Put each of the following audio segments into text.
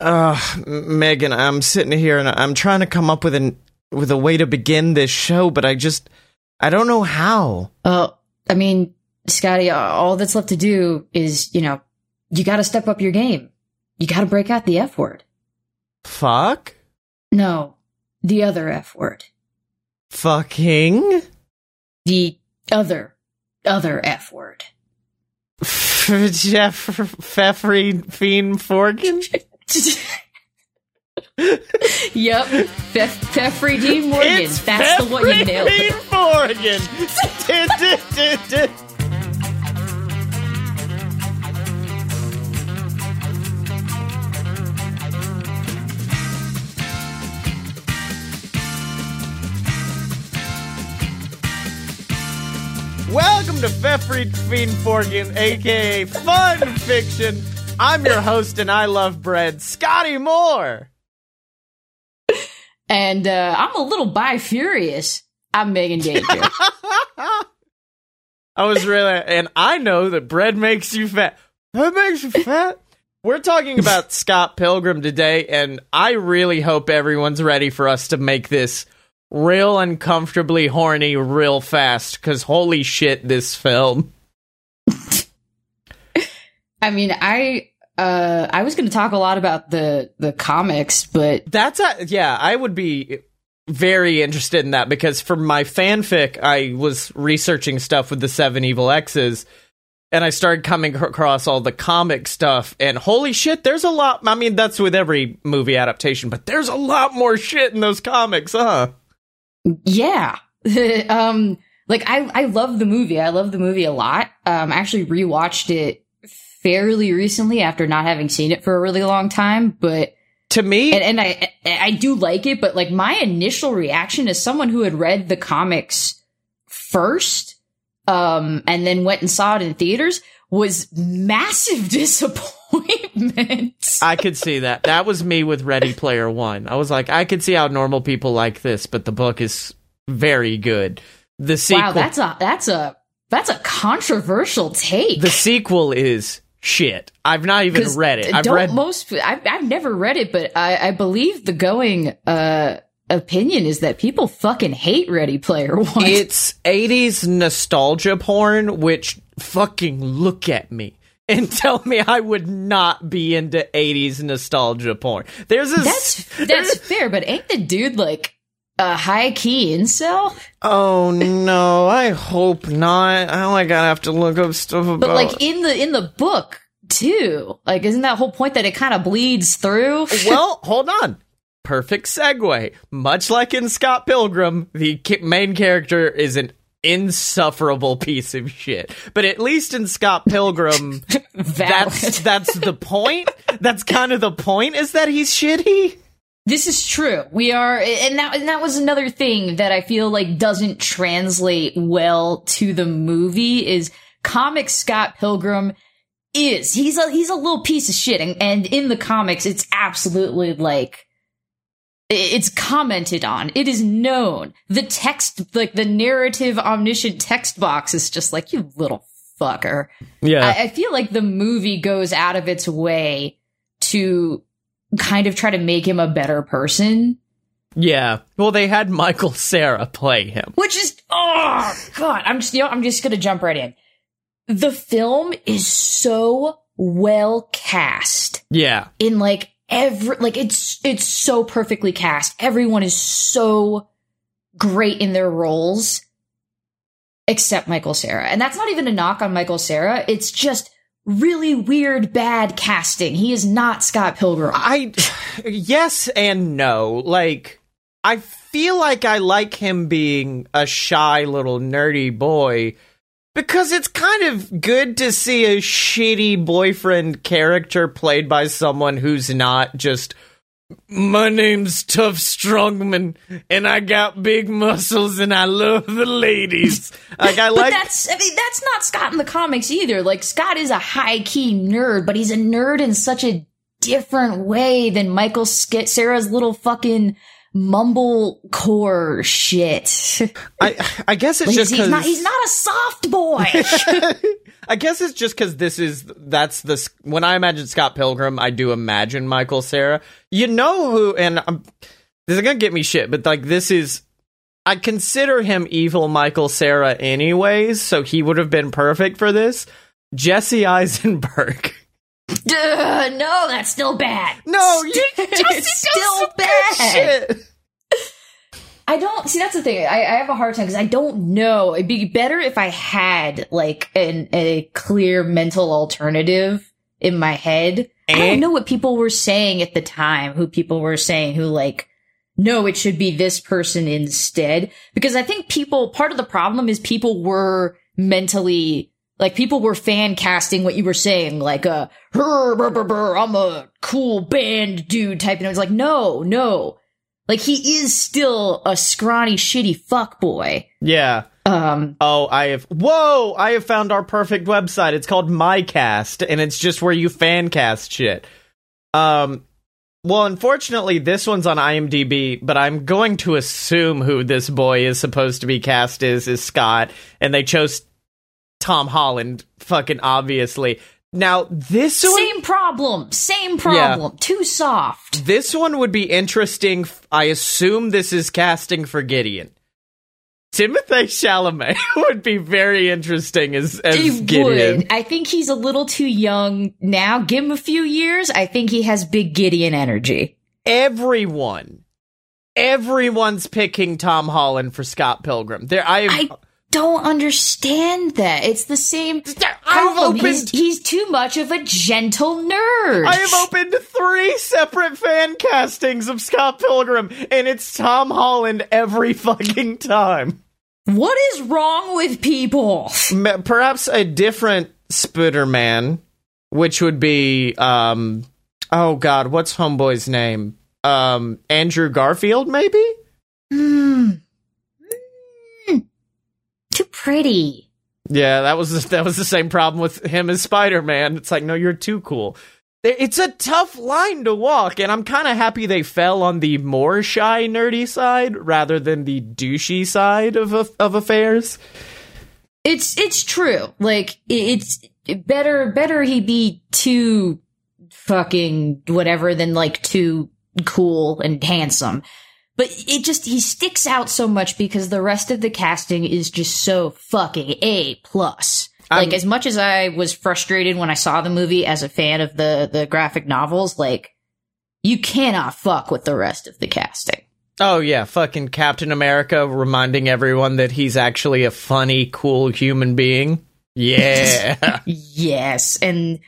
Uh, Megan, I'm sitting here and I'm trying to come up with an with a way to begin this show, but I just I don't know how. Uh, I mean, Scotty, all that's left to do is, you know, you got to step up your game. You got to break out the F word. Fuck? No, the other F word. Fucking? The other, other F word. Jeff Feffrey Fiend Forgan? yep, Fe- Feffrey Dean Morgan. It's That's the one you nailed. Fiend Forgan. Welcome to Feffrey Fiend Forgan, aka Fun Fiction. I'm your host and I love bread, Scotty Moore. And uh, I'm a little bi furious. I'm Megan Danger. I was really, and I know that bread makes you fat. That makes you fat. We're talking about Scott Pilgrim today, and I really hope everyone's ready for us to make this real uncomfortably horny real fast, because holy shit, this film. I mean, I uh, I was going to talk a lot about the the comics, but That's a, yeah, I would be very interested in that because for my fanfic, I was researching stuff with the Seven Evil Exes and I started coming across all the comic stuff and holy shit, there's a lot. I mean, that's with every movie adaptation, but there's a lot more shit in those comics, huh? yeah, um, like I I love the movie. I love the movie a lot. Um, I actually rewatched it fairly recently after not having seen it for a really long time, but To me, and, and I I do like it, but like my initial reaction as someone who had read the comics first, um, and then went and saw it in theaters was massive disappointment. I could see that. That was me with Ready Player One. I was like, I could see how normal people like this, but the book is very good. The sequel, wow, that's a that's a that's a controversial take. the sequel is shit. I've not even read it. I've don't read most. I've, I've never read it, but I, I believe the going uh, opinion is that people fucking hate Ready Player One. It's 80s nostalgia porn, which fucking look at me and tell me I would not be into 80s nostalgia porn. There's a that's that's fair, but ain't the dude like a high key incel? Oh no, I hope not. Oh, I gotta have to look up stuff about But like in the in the book too. Like, isn't that whole point that it kind of bleeds through? well, hold on. Perfect segue. Much like in Scott Pilgrim, the ki- main character is an insufferable piece of shit. But at least in Scott Pilgrim, that's that's the point. That's kind of the point is that he's shitty. This is true. We are, and that and that was another thing that I feel like doesn't translate well to the movie. Is comic Scott Pilgrim is he's a he's a little piece of shit, and, and in the comics, it's absolutely like it's commented on. It is known. The text, like the narrative omniscient text box, is just like you little fucker. Yeah. I, I feel like the movie goes out of its way to kind of try to make him a better person, yeah. Well, they had Michael Cera play him. which is oh god. I'm just you know I'm just gonna jump right in. The film is so well cast Yeah. in like every like it's it's so perfectly cast. Everyone is so great in their roles except Michael Cera. And that's not even a knock on Michael Cera. It's just really weird bad casting. He is not Scott Pilgrim. I yes and no. Like I feel like I like him being a shy little nerdy boy because it's kind of good to see a shitty boyfriend character played by someone who's not just my name's Tough Strongman and I got big muscles and I love the ladies. Like I But like that's I mean that's not Scott in the comics either. Like Scott is a high key nerd, but he's a nerd in such a different way than Michael Sk- Cera's little fucking mumblecore shit. I I guess it's just he's not he's not a soft boy. I guess it's just because this is that's the when I imagine Scott Pilgrim, I do imagine Michael Cera. You know who? And I'm, this is gonna get me shit, but like this is. I consider him evil Michael Cera anyways, so he would have been perfect for this. Jesse Eisenberg. No, that's still bad. No, you it's still bad. I don't see. That's the thing. I, I have a hard time because I don't know. It'd be better if I had like an, a clear mental alternative in my head. I don't know what people were saying at the time. Who people were saying who like, no, it should be this person instead. Because I think people. Part of the problem is people were mentally like people were fan casting what you were saying, like a uh, I'm a cool band dude type, and I was like, no, no, like he is still a scrawny, shitty fuck boy. Yeah. Um. Oh, I have. Whoa! I have found our perfect website. It's called MyCast, and it's just where you fan cast shit. Um. Well, unfortunately, this one's on IMDb, but I'm going to assume who this boy is supposed to be cast is is Scott, and they chose Tom Holland, fucking obviously. Now this one, same problem, same problem. Yeah. Too soft. This one would be interesting. I assume this is casting for Gideon. Timothée Chalamet would be very interesting as as he Gideon. Would. I think he's a little too young now. Give him a few years. I think he has big Gideon energy. Everyone, everyone's picking Tom Holland for Scott Pilgrim. There, I. I don't understand that. It's the same problem. Opened, he's, he's, too much of a gentle nerd. I have opened three separate fan castings of Scott Pilgrim, and it's Tom Holland every fucking time. What is wrong with people? Perhaps a different Spider-Man, which would be, um, oh god, what's Homeboy's name? Um, Andrew Garfield, maybe? Hmm too pretty. Yeah, that was that was the same problem with him as Spider Man. It's like, no, you're too cool. It's a tough line to walk, and I'm kind of happy they fell on the more shy, nerdy side rather than the douchey side of of affairs. It's it's true. Like it's better better he be too fucking whatever than like too cool and handsome but it just he sticks out so much because the rest of the casting is just so fucking a plus. Like I'm, as much as I was frustrated when I saw the movie as a fan of the the graphic novels, like you cannot fuck with the rest of the casting. Oh yeah, fucking Captain America reminding everyone that he's actually a funny, cool human being. Yeah. yes, and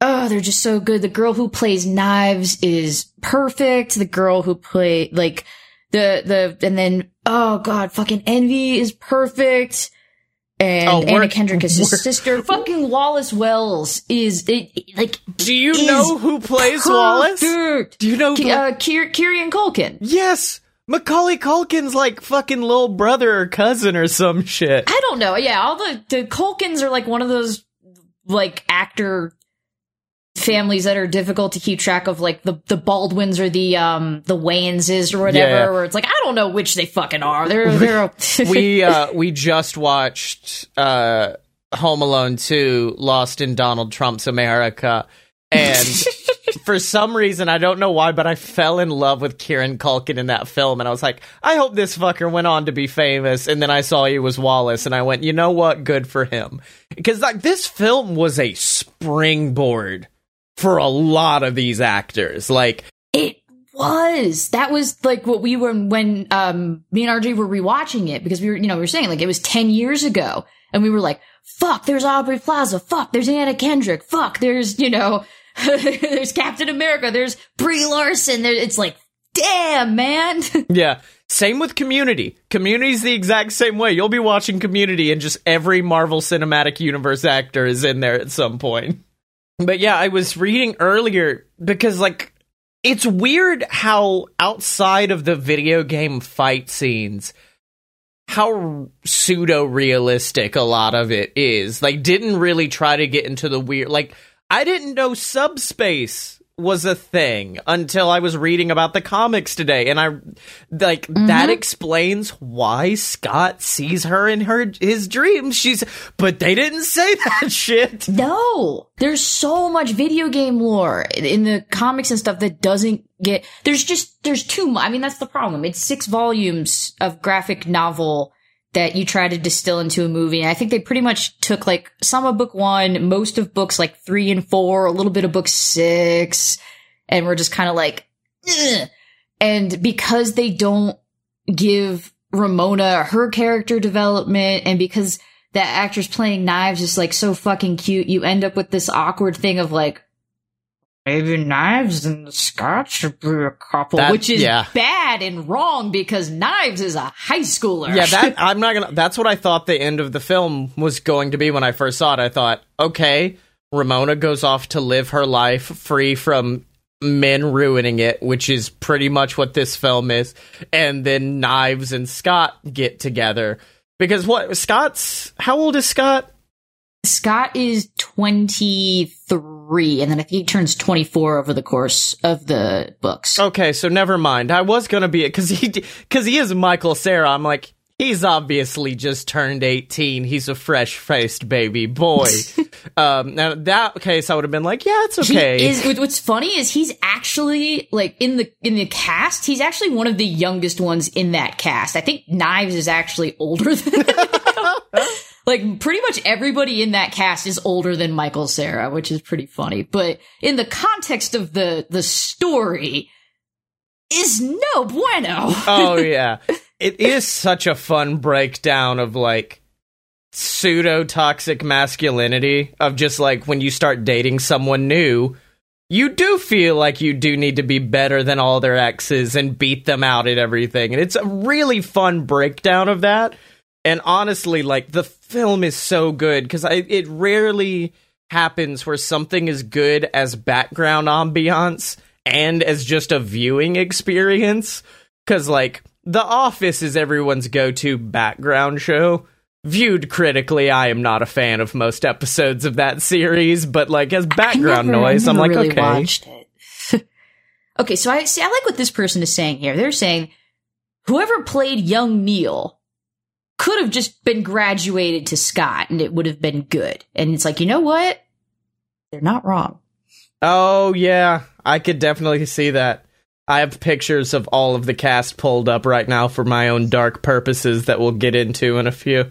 oh, they're just so good. The girl who plays Knives is perfect. The girl who play like the the and then oh god, fucking Envy is perfect. And oh, Anna Kendrick is his sister. Fucking Wallace Wells is it, like. Do you know who plays perfect. Wallace? Do you know K- uh, Kieran Culkin? Yes. Macaulay Culkin's like fucking little brother or cousin or some shit. I don't know. Yeah, all the the Culkins are like one of those like actor families that are difficult to keep track of, like the the Baldwins or the um the Wayanses or whatever. Yeah. Where it's like I don't know which they fucking are. They're they're. we uh we just watched uh Home Alone two, Lost in Donald Trump's America, and. for some reason, I don't know why, but I fell in love with Kieran Culkin in that film, and I was like, I hope this fucker went on to be famous. And then I saw he was Wallace, and I went, you know what? Good for him, because like this film was a springboard for a lot of these actors. Like it was. That was like what we were when um me and RJ were rewatching it because we were, you know, we were saying like it was 10 years ago and we were like, fuck, there's Aubrey Plaza. Fuck, there's Anna Kendrick. Fuck, there's, you know, there's Captain America. There's Brie Larson. There, it's like, damn, man. yeah. Same with Community. Community's the exact same way. You'll be watching Community and just every Marvel Cinematic Universe actor is in there at some point. But yeah, I was reading earlier because like it's weird how outside of the video game fight scenes how pseudo realistic a lot of it is. Like didn't really try to get into the weird like I didn't know subspace was a thing until I was reading about the comics today, and I like Mm-hmm. that explains why Scott sees her in her his dreams. She's, but they didn't say that shit. No, there's so much video game lore in the comics and stuff that doesn't get. There's just there's too much. I mean, that's the problem. It's six volumes of graphic novel that you try to distill into a movie. I think they pretty much took like some of book one, most of books like three and four, a little bit of book six, and we're just kind of like, Ugh. and because they don't give Ramona her character development, and because that actress playing Knives is like so fucking cute, you end up with this awkward thing of like, maybe Knives and Scott should be a couple, That- which is yeah. bad and wrong because Knives is a high schooler. Yeah, that I'm not gonna. That's what I thought the end of the film was going to be when I first saw it. I thought, okay, Ramona goes off to live her life free from men ruining it, which is pretty much what this film is. And then Knives and Scott get together because what Scott's how old is Scott? Scott is 23, and then I think he turns 24 over the course of the books. Okay, so never mind. I was gonna be because he because he is Michael Cera. I'm like. He's obviously just turned 18. He's a fresh faced baby boy. um, now, that case, I would have been like, yeah, it's okay. He is, what's funny is he's actually like in the in the cast. He's actually one of the youngest ones in that cast. I think Knives is actually older than him. like pretty much everybody in that cast is older than Michael Cera, which is pretty funny. But in the context of the the story, is no bueno. oh yeah it is such a fun breakdown of like pseudo toxic masculinity of just like when you start dating someone new you do feel like you do need to be better than all their exes and beat them out at everything and it's a really fun breakdown of that and honestly like the film is so good because it rarely happens where something is good as background ambiance and as just a viewing experience because like the office is everyone's go-to background show viewed critically i am not a fan of most episodes of that series but like as background never- noise i'm like really okay Watched it. okay, so I see. I like what this person is saying here. They're saying whoever played young Neil could have just been graduated to Scott, and it would have been good. And it's like, you know what? They're not wrong. oh yeah i could definitely see that i have pictures of all of the cast pulled up right now for my own dark purposes that we'll get into in a few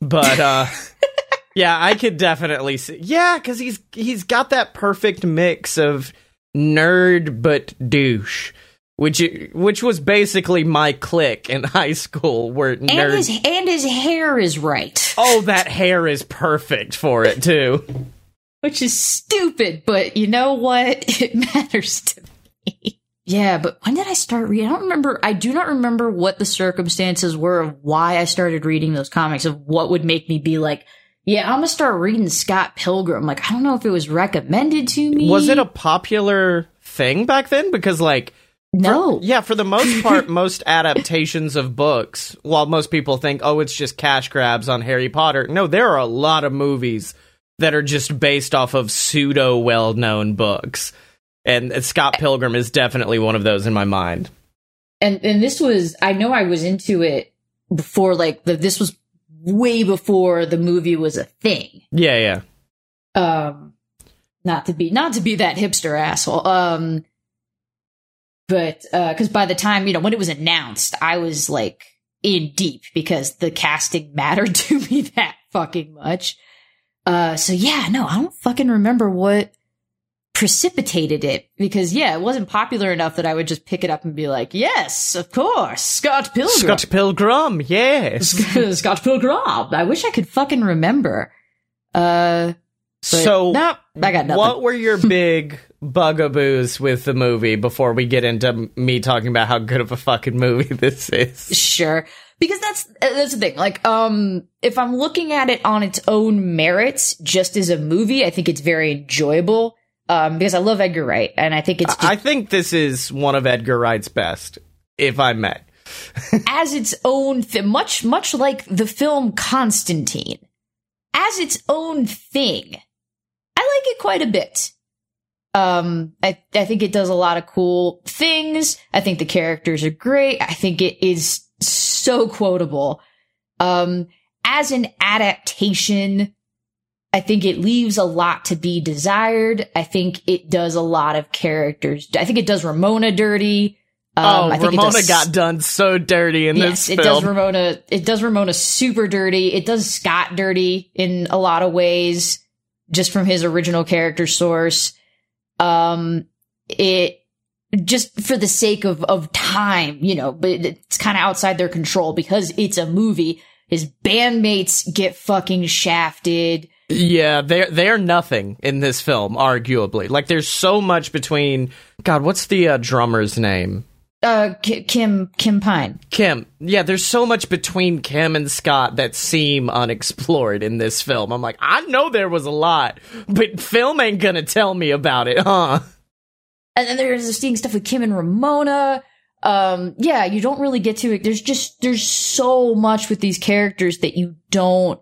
but uh yeah i could definitely see yeah because he's he's got that perfect mix of nerd but douche which which was basically my clique in high school where And nerd his and his hair is right, oh that hair is perfect for it too which is stupid, but you know what? It matters to me. Yeah, but when did I start reading? I don't remember. I do not remember what the circumstances were of why I started reading those comics, of what would make me be like, yeah, I'm gonna start reading Scott Pilgrim. Like, I don't know if it was recommended to me. was it a popular thing back then because like no? Yeah, for the most part, most adaptations of books, while most people think, oh, it's just cash grabs on Harry Potter, no, there are a lot of movies that are just based off of pseudo well known books. And Scott Pilgrim is definitely one of those in my mind. and and this was I know I was into it before like the this was way before the movie was a thing. Yeah, yeah. Um not to be not to be that hipster asshole. Um but uh cuz by the time, you know, when it was announced, I was like in deep because the casting mattered to me that fucking much. Uh so yeah, no, I don't fucking remember what precipitated it because yeah, it wasn't popular enough that I would just pick it up and be like, "Yes, of course, Scott Pilgrim." Scott Pilgrim, yes. Scott Pilgrim. I wish I could fucking remember. Uh, so, nope, I got nothing. what were your big bugaboos with the movie before we get into me talking about how good of a fucking movie this is? Sure, because that's that's the thing. Like, um, if I'm looking at it on its own merits, just as a movie, I think it's very enjoyable. Um, because I love Edgar Wright, and I think it's just, I think this is one of Edgar Wright's best, if I may. as its own th- much much like the film Constantine, as its own thing. I like it quite a bit. Um, I, I think it does a lot of cool things. I think the characters are great. I think it is so quotable. Um, as an adaptation, I think it leaves a lot to be desired. I think it does a lot of characters. I think it does Ramona dirty. Um, oh, I think Ramona does, got done so dirty in yes, this film. It does Ramona. It does Ramona super dirty. It does Scott dirty in a lot of ways, just from his original character source. Um, it just for the sake of of time, you know, but it's kind of outside their control because it's a movie. His bandmates get fucking shafted. Yeah, they're they're nothing in this film, arguably. Like, there's so much between. God, what's the uh, drummer's name? Uh, Kim Kim Pine. Kim. Yeah, there's so much between Kim and Scott that seem unexplored in this film. I'm like, I know there was a lot, but film ain't gonna tell me about it, huh? And then there's seeing stuff with Kim and Ramona. Um, yeah, you don't really get to it. There's just there's so much with these characters that you don't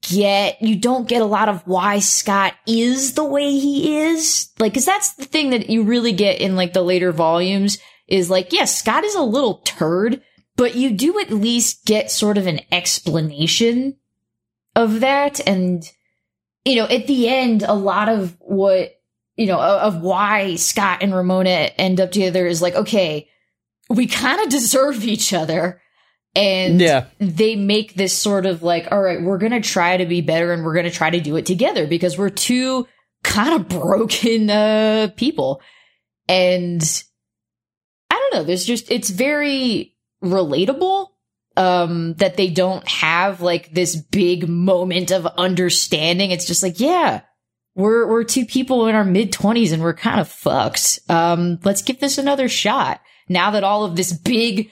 get. You don't get a lot of why Scott is the way he is. Like, cause that's the thing that you really get in like the later volumes is like, yes, Scott is a little turd, but you do at least get sort of an explanation of that. And, you know, at the end, a lot of what, you know, of why Scott and Ramona end up together is like, okay, we kind of deserve each other. And yeah. they make this sort of like, all right, we're going to try to be better and we're going to try to do it together because we're two kind of broken uh, people. And don't know. There's just, it's very relatable. Um, that they don't have like this big moment of understanding. It's just like, yeah, we're, we're two people in our mid twenties and we're kind of fucked. Um, let's give this another shot. Now that all of this big,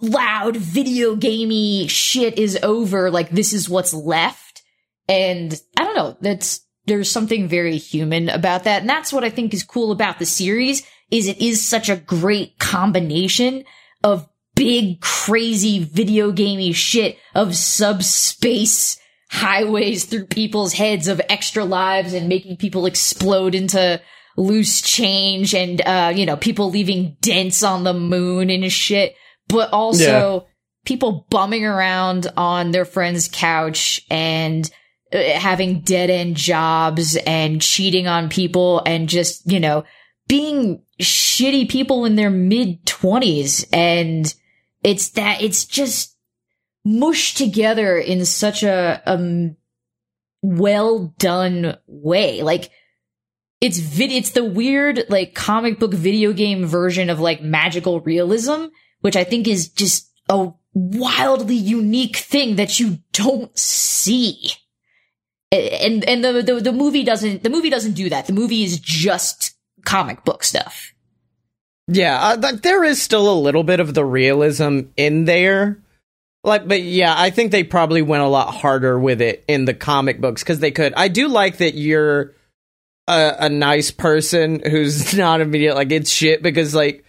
loud video gamey shit is over, like this is what's left. And I don't know, that's, there's something very human about that. And that's what I think is cool about the series is it is such a great combination of big, crazy video gamey shit of subspace highways through people's heads of extra lives and making people explode into loose change and, uh, you know, people leaving dents on the moon and shit, but also yeah. people bumming around on their friend's couch and uh, having dead end jobs and cheating on people and just, you know, being shitty people in their mid twenties. And it's that, it's just mushed together in such a, um, well done way. Like, it's vid- it's the weird, like, comic book video game version of, like, magical realism, which I think is just a wildly unique thing that you don't see. And, and the, the, the movie doesn't, the movie doesn't do that. The movie is just comic book stuff. Yeah, uh, there is still a little bit of the realism in there. Like, but yeah, I think they probably went a lot harder with it in the comic books because they could. I do like that you're a, a nice person who's not immediate like it's shit because like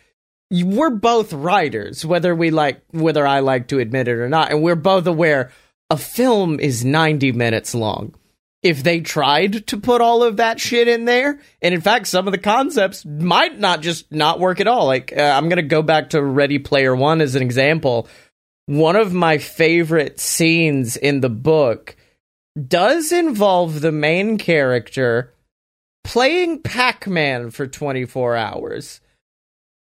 we're both writers, whether we like whether I like to admit it or not, and we're both aware a film is 90 minutes long if they tried to put all of that shit in there. And in fact, some of the concepts might not just not work at all. Like, uh, I'm going to go back to Ready Player One as an example. One of my favorite scenes in the book does involve the main character playing Pac Man for 24 hours.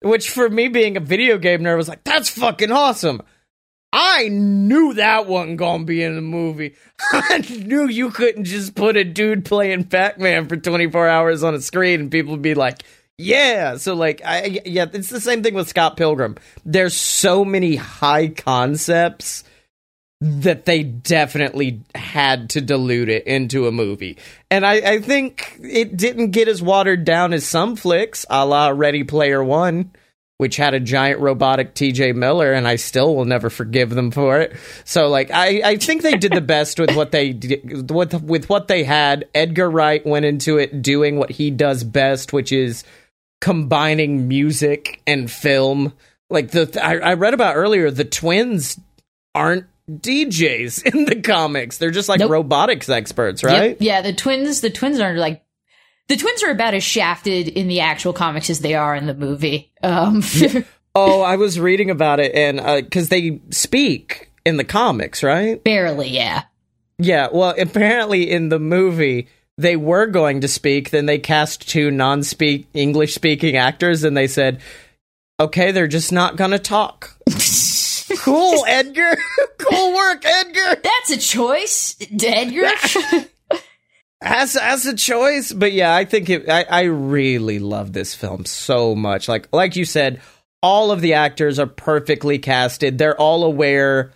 Which, for me being a video game nerd, was like, that's fucking awesome. I knew that wasn't gonna be in the movie. I knew you couldn't just put a dude playing Pac-Man for 24 hours on a screen and people would be like, yeah. So like, I yeah, it's the same thing with Scott Pilgrim. There's so many high concepts that they definitely had to dilute it into a movie. And I, I think it didn't get as watered down as some flicks, a la Ready Player One which had a giant robotic TJ Miller, and I still will never forgive them for it. So, like, I, I think they did the best with what they did, with with what they had. Edgar Wright went into it doing what he does best, which is combining music and film. Like the I, I read about earlier, the twins aren't DJs in the comics; they're just like nope. robotics experts, right? Yep. Yeah, the twins. The twins are like the twins are about as shafted in the actual comics as they are in the movie. Um, oh, I was reading about it, and because uh, they speak in the comics, right? Barely, yeah. Yeah, well, apparently in the movie they were going to speak, then they cast two non-speak English speaking actors and they said, "Okay, they're just not going to talk." cool, Edgar. cool work, Edgar. That's a choice, Edgar. As as a choice, but yeah, I think it. I, I really love this film so much. Like like you said, all of the actors are perfectly casted. They're all aware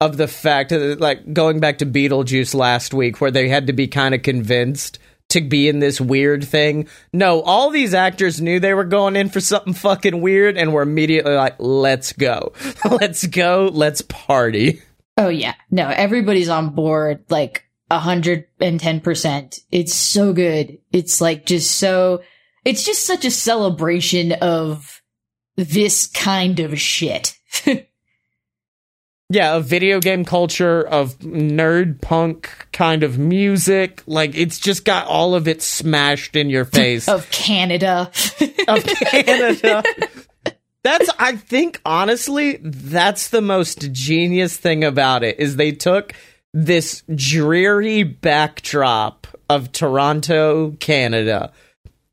of the fact that, like, going back to Beetlejuice last week, where they had to be kind of convinced to be in this weird thing. No, all these actors knew they were going in for something fucking weird and were immediately like, let's go. let's go. Let's party. Oh, yeah. No, everybody's on board like 110%. It's so good. It's like just so, it's just such a celebration of this kind of shit. yeah, a video game culture of nerd punk kind of music. Like it's just got all of it smashed in your face. of Canada. of Canada. That's I think honestly, that's the most genius thing about it is they took this dreary backdrop of Toronto, Canada,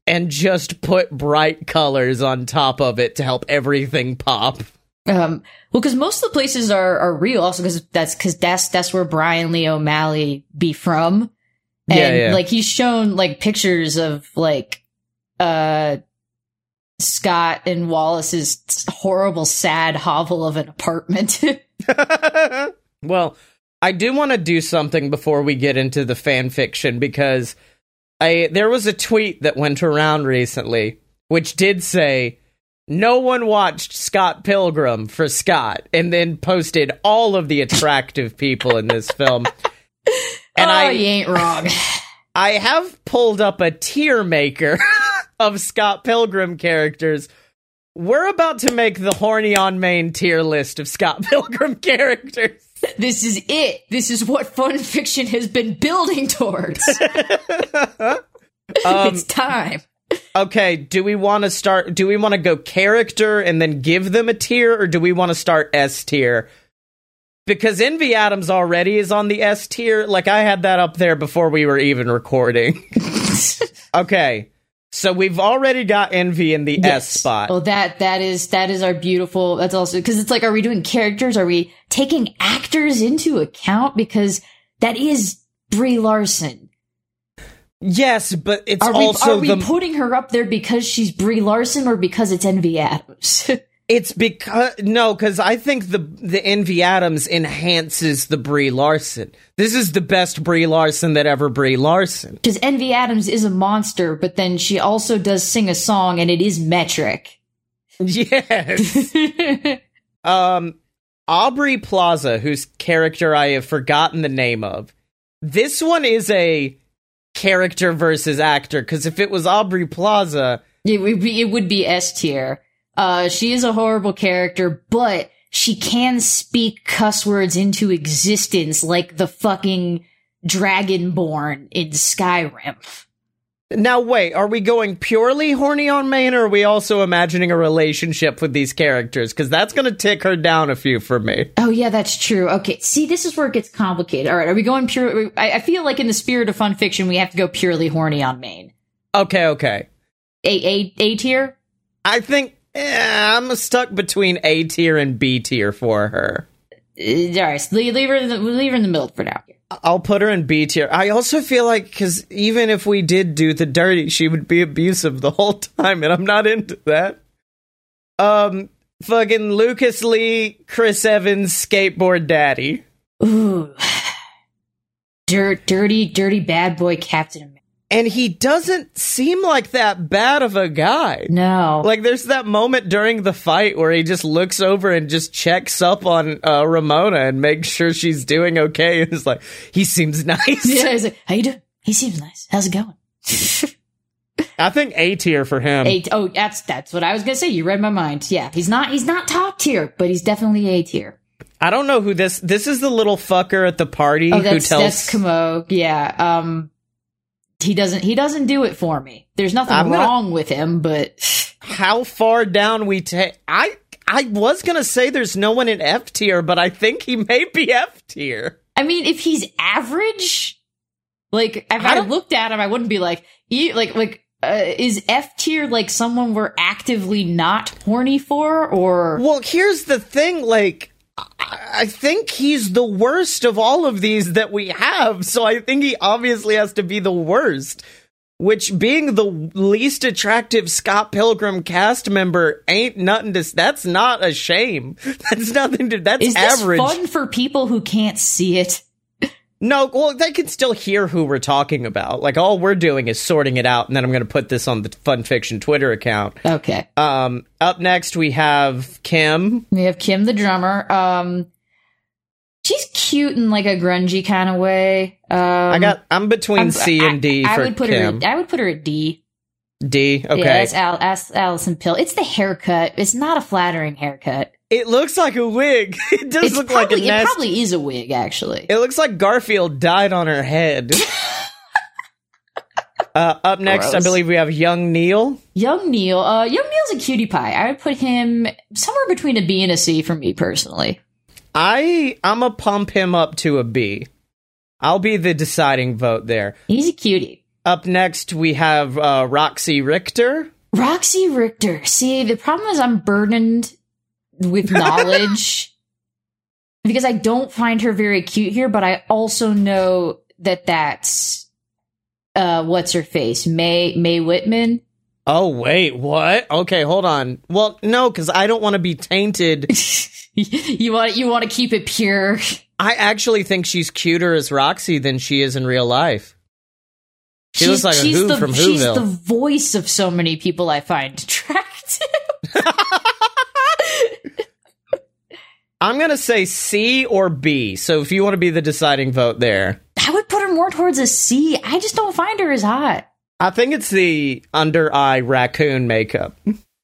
and just put bright colors on top of it to help everything pop. Um, well, because most of the places are are real, also because that's because that's that's where Brian Lee O'Malley be from, and yeah, yeah. like he's shown like pictures of like uh Scott and Wallace's horrible, sad hovel of an apartment. well, I do want to do something before we get into the fan fiction because I there was a tweet that went around recently which did say no one watched Scott Pilgrim for Scott and then posted all of the attractive people in this film. And oh, I you ain't wrong. I have pulled up a tier maker of Scott Pilgrim characters. We're about to make the horny on main tier list of Scott Pilgrim characters. This is it. This is what fun fiction has been building towards. um, it's time okay, do we want to start? Do we want to go character and then give them a tier, or do we want to start S tier? Because Envy Adams already is on the S tier. Like I had that up there before we were even recording. okay. So we've already got Envy in the yes. S spot. Oh, that that is that is our beautiful. That's also because it's like, are we doing characters? Are we taking actors into account? Because that is Brie Larson. Yes, but it's are also are we putting her up there because she's Brie Larson or because it's Envy Adams? it's because no, because I think the the Envy Adams enhances the Brie Larson. This is the best Brie Larson that ever Brie Larson. Because Envy Adams is a monster, but then she also does sing a song, and it is metric. Yes. um, Aubrey Plaza, whose character I have forgotten the name of. This one is a character versus actor because if it was Aubrey Plaza, it would be it would be S tier. Uh, she is a horrible character, but she can speak cuss words into existence like the fucking Dragonborn in Skyrim. Now, wait, are we going purely horny on main, or are we also imagining a relationship with these characters? Because that's going to tick her down a few for me. Oh, yeah, that's true. Okay, see, this is where it gets complicated. All right, are we going pure? I, I feel like in the spirit of fun fiction, we have to go purely horny on main. Okay, okay. A A A tier. I think eh, I'm stuck between A tier and B tier for her. Uh, all right, leave, leave her. In the, leave her in the middle for now. I'll put her in B tier. I also feel like because even if we did do the dirty, she would be abusive the whole time, and I'm not into that. Um, fucking Lucas Lee, Chris Evans, skateboard daddy. Ooh, dirt, dirty, dirty bad boy Captain and he doesn't seem like that bad of a guy. No. Like there's that moment during the fight where he just looks over and just checks up on uh, Ramona and makes sure she's doing okay and is like, he seems nice. Yeah, he's like, how you doing? He seems nice. How's it going? I think A tier for him. A, oh, that's that's what I was gonna say. You read my mind. Yeah, he's not he's not top tier, but he's definitely A tier. I don't know who this. This is the little fucker at the party oh, who tells. That's Comeau. Yeah. Um, he doesn't he doesn't do it for me. There's nothing I'm gonna- wrong with him, but How far down we take? I I was gonna say there's no one in F tier, but I think he may be F tier. I mean, if he's average, like if I I, looked at him, I wouldn't be like, e- like, like, uh, is F tier like someone we're actively not horny for, or Well, here's the thing, like. I think he's the worst of all of these that we have, so I think he obviously has to be the worst. Which, being the least attractive Scott Pilgrim cast member, ain't nothing to. That's not a shame. That's nothing to. That's is this average. fun for people who can't see it? No, well, they can still hear who we're talking about. Like all we're doing is sorting it out, and then I'm going to put this on the Fun Fiction Twitter account. Okay, Um, up next we have Kim. we have Kim the drummer. Um, she's cute in like a grungy kind of way. Um, I got. I'm between I'm- C I- and D I for would put Kim. her. At, I would put her at D. D. Okay. Yeah, it's Al, Alison Pill. It's the haircut. It's not a flattering haircut. It looks like a wig. It does It's look probably, like a it probably is a wig, actually. It looks like Garfield died on her head. uh, up next, I believe we have young Neil. Young Neil, uh, Young Neil's a cutie pie. I would put him somewhere between a B and a C for me personally. I I'm a pump him up to a B. I'll be the deciding vote there. He's a cutie. Up next, we have uh, Roxy Richter. Roxy Richter. See, the problem is I'm burdened with knowledge because I don't find her very cute here, but I also know that that's uh, what's her face, Mae Mae Whitman. Oh wait, what? Okay, hold on. Well, no, because I don't want to be tainted. you want you want to keep it pure. I actually think she's cuter as Roxy than she is in real life. She looks like a Who the, from She's the voice of so many people I find attractive. I'm gonna say C or B. So if you want to be the deciding vote there, I would put her more towards a C. I just don't find her as hot. I think it's the under eye raccoon makeup.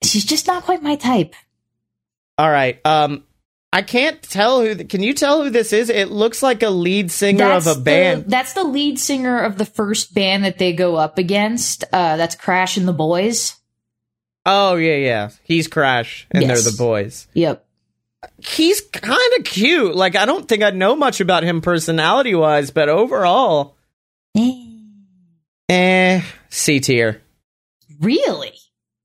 She's just not quite my type. All right. Um, I can't tell who. Can you tell who this is? It looks like a lead singer of a the- band. that's the lead singer of the first band that they go up against. Uh, that's Crash and the Boys. Oh yeah, yeah. He's Crash, and Yes. they're the boys. Yep. He's kind of cute. Like I don't think I know much about him personality wise, but overall, eh, C tier. Really?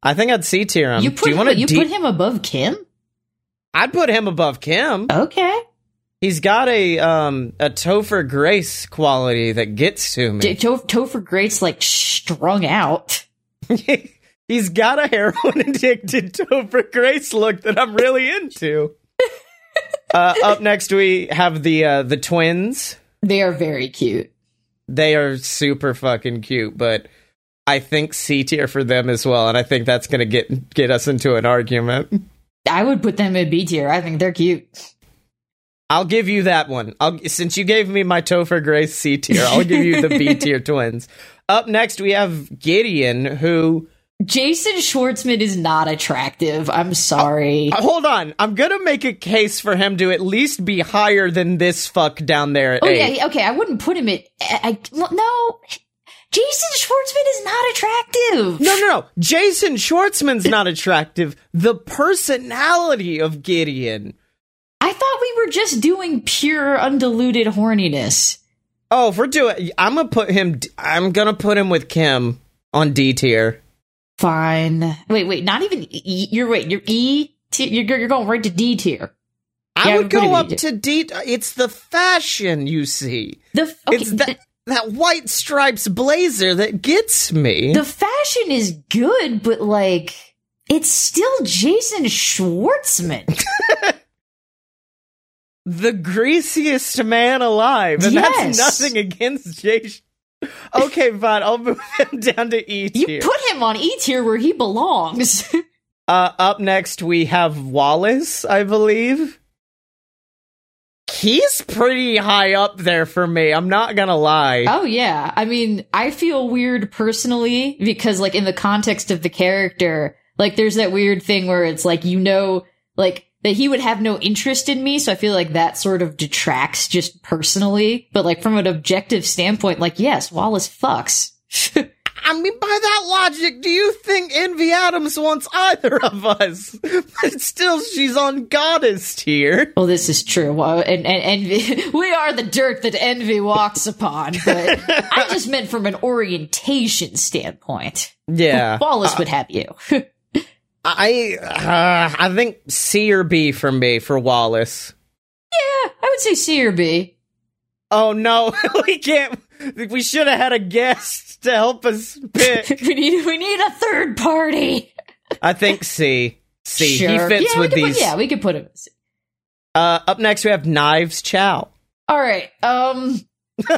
I think I'd C tier him. you Do you him, want to? you put him above Kim? I'd put him above Kim. Okay. He's got a um a Topher Grace quality that gets to D- me. to- Topher Grace like strung out. He's got a heroin addicted Topher Grace look that I'm really into. Uh, up next, we have the uh, the twins. They are very cute. They are super fucking cute, but I think C tier for them as well, and I think that's gonna get get us into an argument. I would put them in B tier. I think they're cute. I'll give you that one. I'll since you gave me my Topher Grace C tier, I'll give you the B tier twins. Up next, we have Gideon, who Jason Schwartzman is not attractive. I'm sorry. Uh, hold on. I'm gonna make a case for him to at least be higher than this fuck down there at oh eight. yeah, okay. I wouldn't put him at. I, I no. Jason Schwartzman is not attractive. No, no, no. Jason Schwartzman's not attractive. The personality of Gideon. I thought we were just doing pure undiluted horniness. Oh, if we're doing, I'm gonna put him. I'm gonna put him with Kim on D tier. Fine. Wait, wait. Not even. E, you're wait. You're E. Tier, you're you're going right to D tier. I Yeah, would go up to D. It's the fashion you see. The okay. it's that that white stripes blazer that gets me. the fashion is good, but like it's still Jason Schwartzman. the greasiest man alive, and Yes. that's nothing against Jason. Okay, fine. I'll move him down to E tier. You put him on E tier where he belongs. uh, up next, we have Wallace, I believe. He's pretty high up there for me. I'm not gonna lie. oh yeah. I mean, I feel weird personally because like in the context of the character, like there's that weird thing where it's like you know like that he would have no interest in me, so I feel like that sort of detracts just personally. But like from an objective standpoint, like yes, Wallace fucks. I mean, by that logic, do you think Envy Adams wants either of us? But still, she's on goddess tier. Well, this is true. Well, and, and envy, we are the dirt that envy walks upon. But I just meant from an orientation standpoint. Yeah, Wallace uh, would have you. I uh, I think C or B for me for Wallace. yeah, I would say C or B. Oh no, we can't. We should have had a guest to help us pick. We need we need a third party. I think C. C. He fits yeah, with these. Put, yeah, we could put him. Uh, up next, we have Knives Chow. All right. Um. um.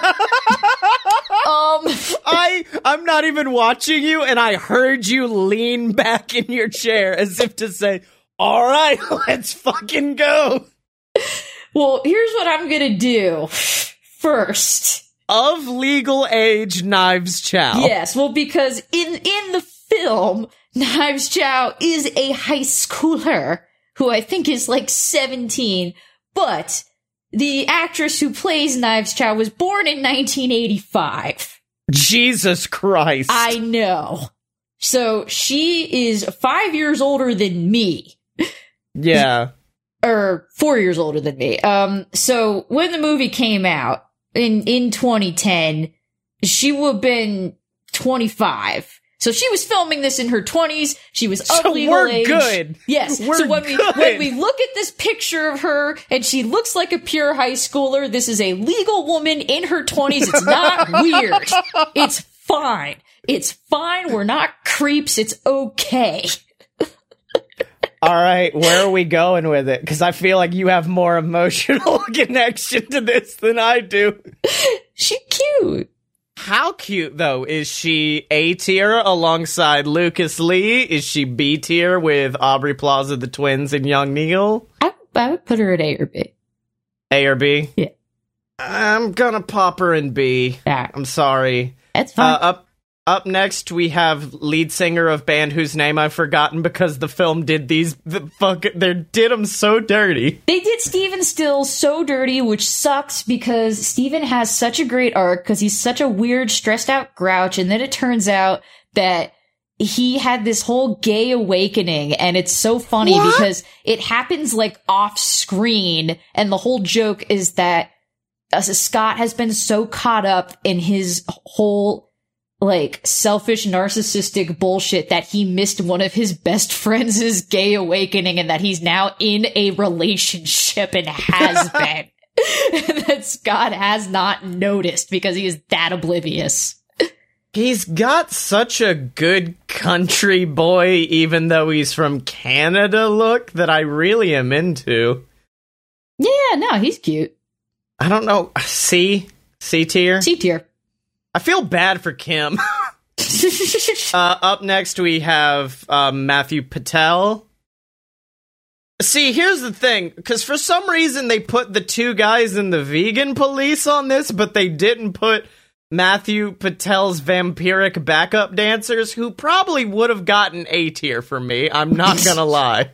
I I'm not even watching you, and I heard you lean back in your chair as if to say, "All right, let's fucking go." Well, here's what I'm gonna do. First, Of legal age, Knives Chow. yes. Well, because in in the film, Knives Chow is a high schooler who I think is like 17, but the actress who plays Knives Chow was born in 1985. Jesus Christ. I know. So she is five years older than me. yeah. or four years older than me. Um, so when the movie came out in in 2010, she would have been 25. So she was filming this in her 20s. She was ugly. So we're age. good. Yes. We're so when we when we look at this picture of her and she looks like a pure high schooler, this is a legal woman in her 20s. It's not weird. It's fine. It's fine. We're not creeps. It's okay. All right, where are we going with it? Because I feel like you have more emotional connection to this than I do. She cute. How cute though is she? A tier alongside Lucas Lee? Is she B tier with Aubrey Plaza, the twins, and Young Neil? I, I would put her at A or B. A or B? Yeah. I'm gonna pop her in B. I'm sorry. that's Uh, fine. up up next, we have lead singer of band whose name I've forgotten because the film did these the fuck they did them so dirty. They did Stephen Stills so dirty, which sucks because Stephen has such a great arc because he's such a weird, stressed out grouch. And then it turns out that he had this whole gay awakening and it's so funny What? because it happens like off screen. And the whole joke is that uh, Scott has been so caught up in his whole like selfish narcissistic bullshit that he missed one of his best friends' gay awakening and that he's now in a relationship and has been. that Scott has not noticed because he is that oblivious. He's got such a good country boy, even though he's from Canada look that I really am into. Yeah, no, he's cute. I don't know. C? C tier? C tier. I feel bad for Kim. Uh, up next, we have um, Matthew Patel. See, here's the thing, because for some reason they put the two guys in the vegan police on this, but they didn't put Matthew Patel's vampiric backup dancers, who probably would have gotten A tier for me. I'm not gonna lie.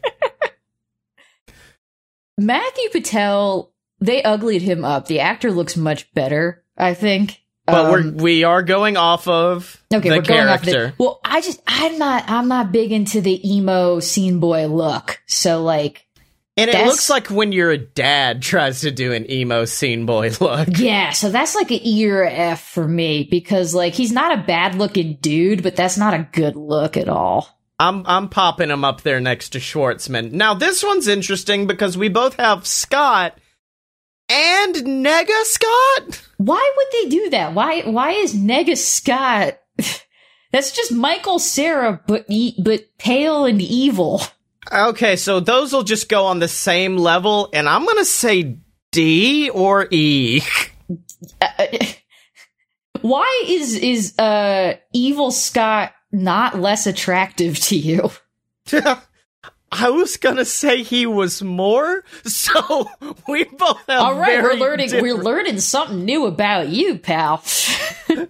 Matthew Patel, they uglied him up. The actor looks much better, I think. But Um, we're we are going off of Okay, the we're going off character. the. Well, I just I'm not I'm not big into the emo scene boy look. So like, and it that's- looks like when your dad tries to do an emo scene boy look. yeah. So that's like an E or a F for me because like he's not a bad looking dude, but that's not a good look at all. I'm I'm popping him up there next to Schwartzman. Now this one's interesting because we both have Scott and Nega Scott. Why would they do that? Why why is Nega Scott? That's just Michael Cera, but e- but pale and evil. Okay, so those will just go on the same level, and I'm gonna say D or E. Uh, why is is uh evil Scott not less attractive to you? I was gonna say he was more, so we both have. All right, we're learning we're learning something new about you, pal.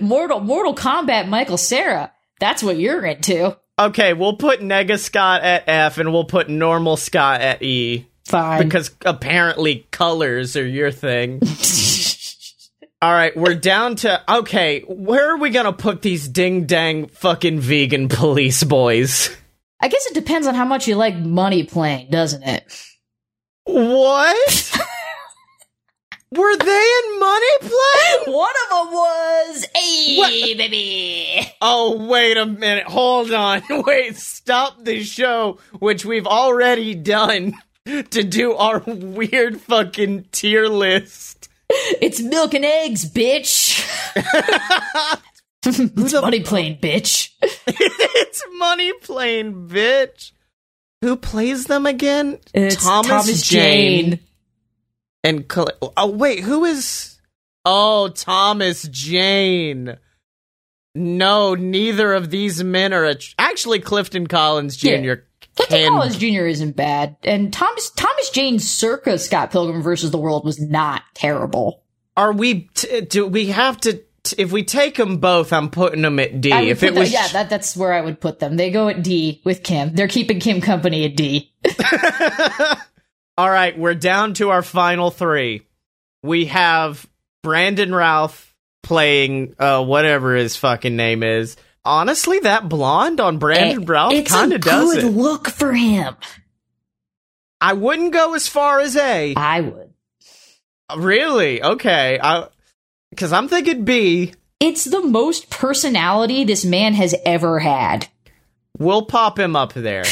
Mortal Mortal Kombat Michael Cera. That's what you're into. Okay, we'll put Nega Scott at F, and we'll put normal Scott at E. Fine. because apparently colors are your thing. All right, we're down to okay. Where are we gonna put these ding dang fucking vegan police boys? I guess it depends on how much you like Money Plane, doesn't it? What? Were they in Money Plane? One of them was, hey, What? baby. Oh, wait a minute. Hold on. Wait, stop the show, which we've already done to do our weird fucking tier list. It's milk and eggs, bitch. it's Money Plane, bitch. it's Money Plane, bitch. Who plays them again? It's Thomas, Jane. and Col- oh wait, who is? Oh, Thomas Jane. No, neither of these men are. A tr- Actually, Clifton Collins Jr. Yeah. Clifton can- Collins Jr. isn't bad, and Thomas Thomas Jane circa Scott Pilgrim versus the World was not terrible. Are we? T- do we have to? If we take them both, I'm putting them at D. If it was, yeah, that, that's where I would put them. They go at D with Kim. They're keeping Kim company at D. All right, we're down to our final three. We have Brandon Routh playing uh whatever his fucking name is. Honestly, that blonde on Brandon Routh it's kind of does good it. look for him. I wouldn't go as far as A. I would. Really? Okay. I cuz I'm thinking B. It's the most personality this man has ever had. We'll pop him up there.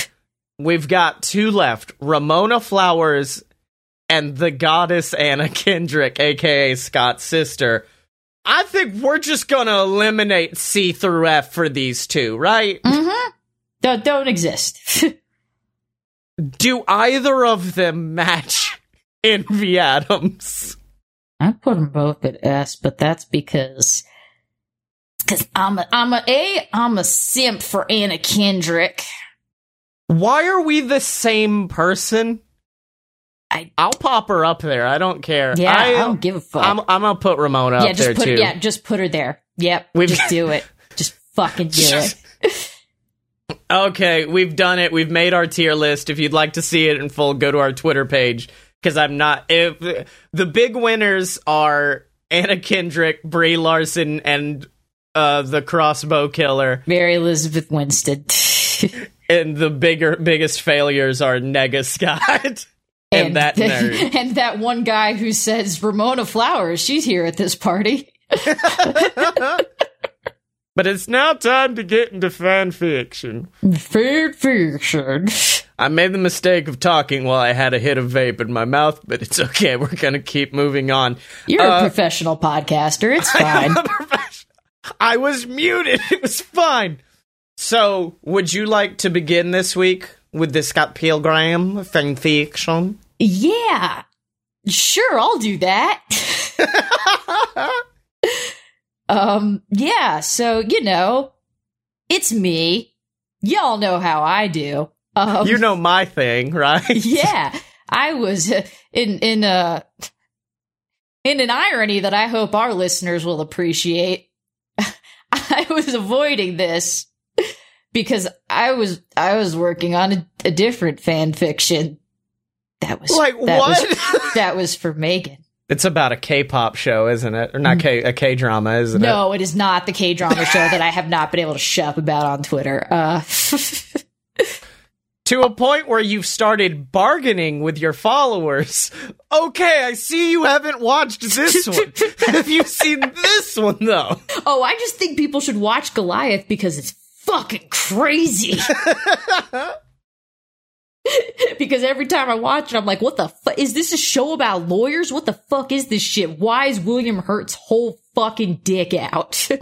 We've got two left. Ramona Flowers and the goddess Anna Kendrick, aka Scott's sister. I think we're just gonna eliminate C through F for these two, right? Mm-hmm. Don't, don't exist. Do either of them match Envy Adams? I put them both at S, but that's because because I'm a I'm a A I'm a simp for Anna Kendrick. Why are we the same person? I- I'll pop her up there. I don't care. Yeah, I, I, don't give a fuck. I'm, I'm gonna put Ramona yeah, up just there put too. yeah, just put her there. Yep, We've- just do it. Just fucking do it. Okay, we've done it. We've made our tier list. If you'd like to see it in full, go to our Twitter page because I'm not. If the big winners are Anna Kendrick, Brie Larson, and uh, the Crossbow Killer, Mary Elizabeth Winstead. and the bigger, biggest failures are Nega Scott and, that nerd. and that one guy who says Ramona Flowers, she's here at this party. But it's now time to get into fan fiction. Fan fiction. I made the mistake of talking while I had a hit of vape in my mouth, but it's okay. We're gonna keep moving on. You're a Uh, professional podcaster. It's fine. I was muted. It was fine. So, would you like to begin this week with the Scott Pilgrim fan fiction? yeah. Sure, I'll do that. um, yeah, so, you know, it's me. Y'all know how I do. Um, you know my thing, right? yeah, I was uh, in in uh in an irony that I hope our listeners will appreciate. I was avoiding this because I was I was working on a, a different fan fiction. That was Like that what? Was, that was for Megan. It's about a K-pop show, isn't it? Or not K a K-drama, isn't it? No, it is not the K drama show that I have not been able to shut up about on Twitter. Uh, To a point where you've started bargaining with your followers. Okay, I see you haven't watched this one. Have you seen this one though? oh, I just think people should watch Goliath because it's fucking crazy. because every time I watch it, I'm like, what the fuck? Is this a show about lawyers? What the fuck is this shit? Why is William Hurt's whole fucking dick out?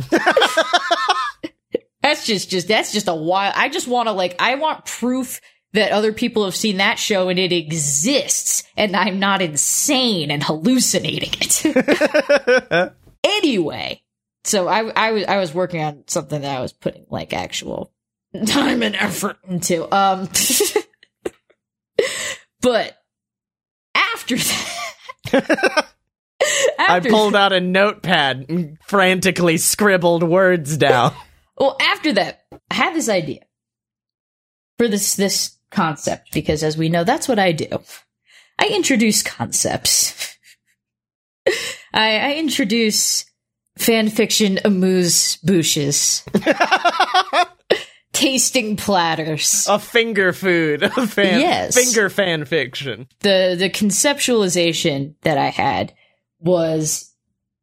that's just, just, that's just a wild. I just want to, like, I want proof that other people have seen that show and it exists and I'm not insane and hallucinating it. anyway, so I, I was, I was working on something that I was putting like actual time and effort into. Um, but after that, I pulled out a notepad and frantically scribbled words down. Well, after that, I had this idea for this this concept because, as we know, that's what I do. I introduce concepts. I, I introduce fan fiction amuse bouches. Tasting platters. A finger food, a fan, Yes. finger fan fiction. the the conceptualization that I had was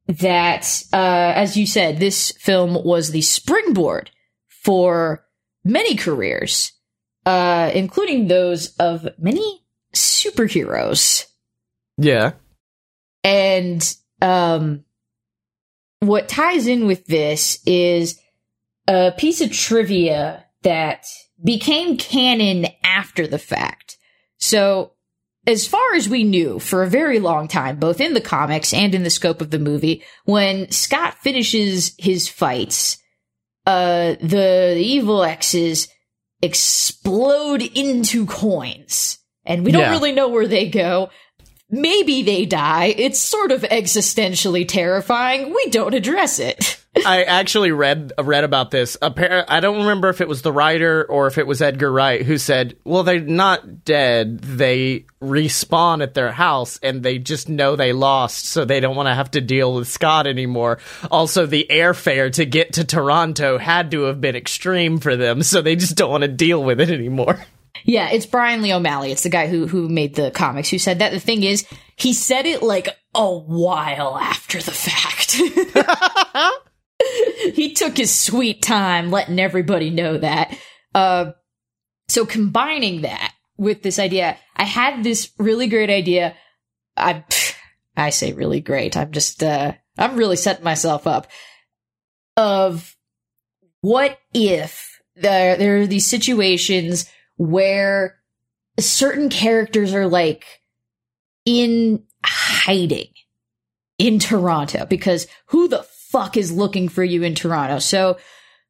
that, uh, as you said, this film was the springboard for many careers, uh, including those of many superheroes. Yeah. And um, what ties in with this is a piece of trivia that became canon after the fact. So, as far as we knew for a very long time, both in the comics and in the scope of the movie, when Scott finishes his fights, uh, the, the evil X's explode into coins. And we don't Yeah. really know where they go. Maybe they die. It's sort of existentially terrifying. We don't address it. I actually read read about this. Appar- I don't remember if it was the writer or if it was Edgar Wright who said, "Well, they're not dead. They respawn at their house, and they just know they lost, so they don't want to have to deal with Scott anymore." Also, the airfare to get to Toronto had to have been extreme for them, so they just don't want to deal with it anymore. Yeah, it's Brian Lee O'Malley. It's the guy who who made the comics who said that. The thing is, he said it like a while after the fact. he took his sweet time letting everybody know that. Uh, so combining that with this idea, I had this really great idea. I I say really great. I'm just uh I'm really setting myself up of what if there there are these situations where certain characters are like in hiding in Toronto because who the fuck is looking for you in Toronto? So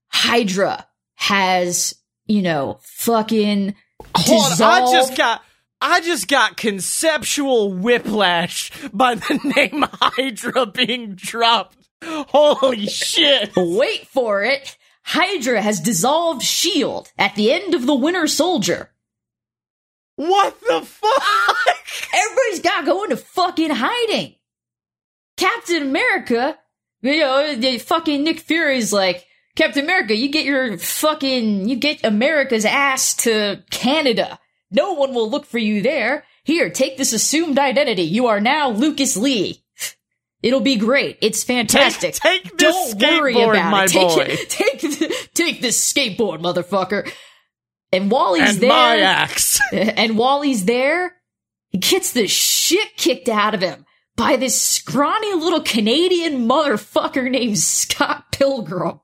Hydra has, you know, fucking Hold on, I just got I just got conceptual whiplash by the name Hydra being dropped. Holy shit. Wait for it. Hydra has dissolved Shield at the end of the Winter Soldier. What the fuck? Everybody's got to go into fucking hiding. Captain America, you know, the fucking Nick Fury's like, Captain America, you get your fucking, you get America's ass to Canada. No one will look for you there. Here, take this assumed identity. You are now Lucas Lee. It'll be great. It's fantastic. Take, take this Don't worry skateboard, about my it. Take boy. it. Take take this skateboard, motherfucker. And while he's and there, my axe. and while he's there, he gets the shit kicked out of him by this scrawny little Canadian motherfucker named Scott Pilgrim.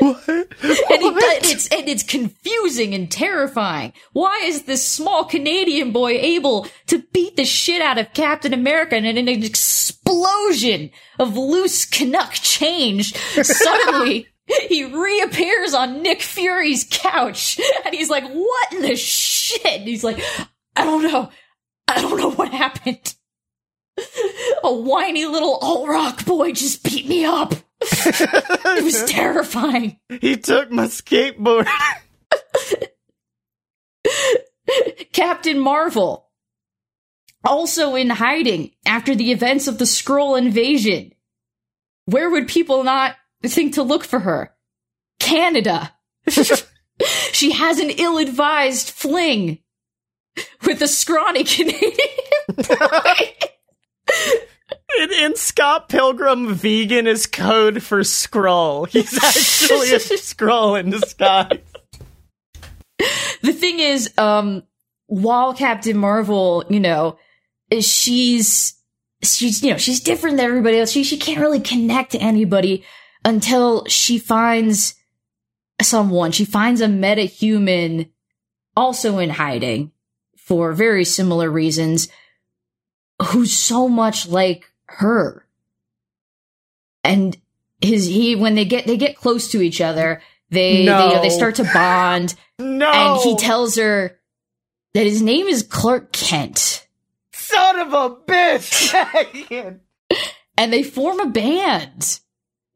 what? And, it's and it's confusing and terrifying. Why is this small Canadian boy able to beat the shit out of Captain America and in an explosion of loose Canuck change, suddenly he reappears on Nick Fury's couch and he's like, what in the shit? And he's like, I don't know. I don't know what happened. A whiny little alt rock boy just beat me up. It was terrifying. he took my skateboard. Captain Marvel, also in hiding after the events of the Skrull invasion. Where would people not think to look for her? Canada. she has an ill-advised fling with a scrawny Canadian boy. In, in Scott Pilgrim, vegan is code for Skrull. He's actually a Skrull in disguise. the thing is, um, while Captain Marvel, you know, is she's she's you know she's different than everybody else. She she can't really connect to anybody until she finds someone. She finds a metahuman, also in hiding for very similar reasons, who's so much like her. And his he when they get they get close to each other, they they, you know, they start to bond No. and he tells her that his name is Clark Kent. Son of a bitch! And they form a band.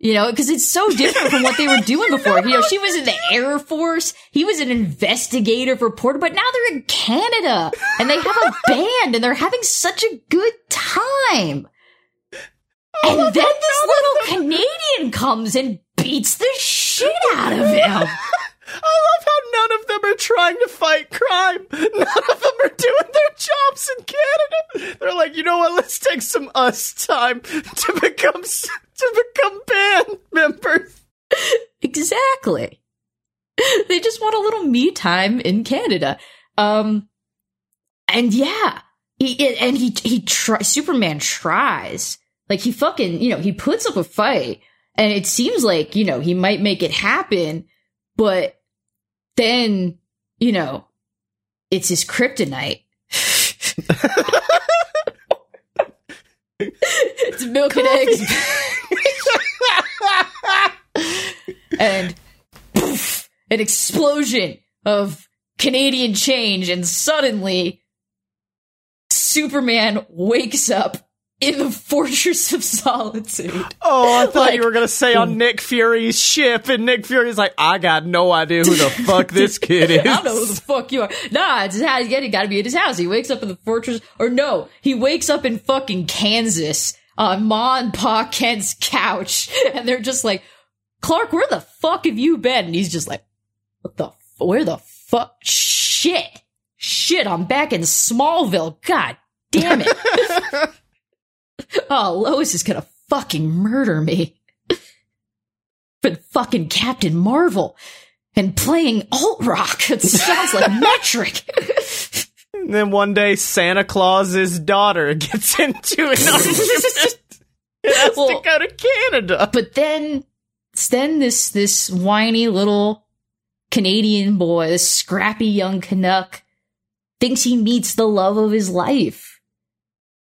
You know, because it's so different from what they were doing before. You know, she was in the Air Force. He was an investigative reporter, but now they're in Canada and they have a band and they're having such a good time. And then this little Canadian comes and beats the shit out of him. I love how none of them are trying to fight crime. None of them are doing their jobs in Canada. They're like, you know what? Let's take some us time to become to become band members. Exactly. They just want a little me time in Canada. Um, and yeah, he and he he try Superman tries like he fucking you know he puts up a fight, and it seems like you know he might make it happen, but then you know it's his kryptonite. it's milk and eggs. and poof, an explosion of Canadian change, and suddenly Superman wakes up in the Fortress of Solitude. Oh, I thought like, you were gonna say on Nick Fury's ship, and Nick Fury's like, I got no idea who the fuck this kid is. I don't know who the fuck you are. Nah, it's his house. He got to be at his house. He wakes up in the fortress, or no, he wakes up in fucking Kansas uh, on Ma and Pa Kent's couch, and they're just like, Clark, where the fuck have you been? And he's just like, what the, where the fuck? Shit. Shit, I'm back in Smallville. God damn it. oh, Lois is gonna fucking murder me. but fucking Captain Marvel and playing alt rock. It sounds like metric. and then one day Santa Claus's daughter gets into an argument. has well, to go to Canada. But then then this this whiny little Canadian boy, this scrappy young Canuck, thinks he meets the love of his life.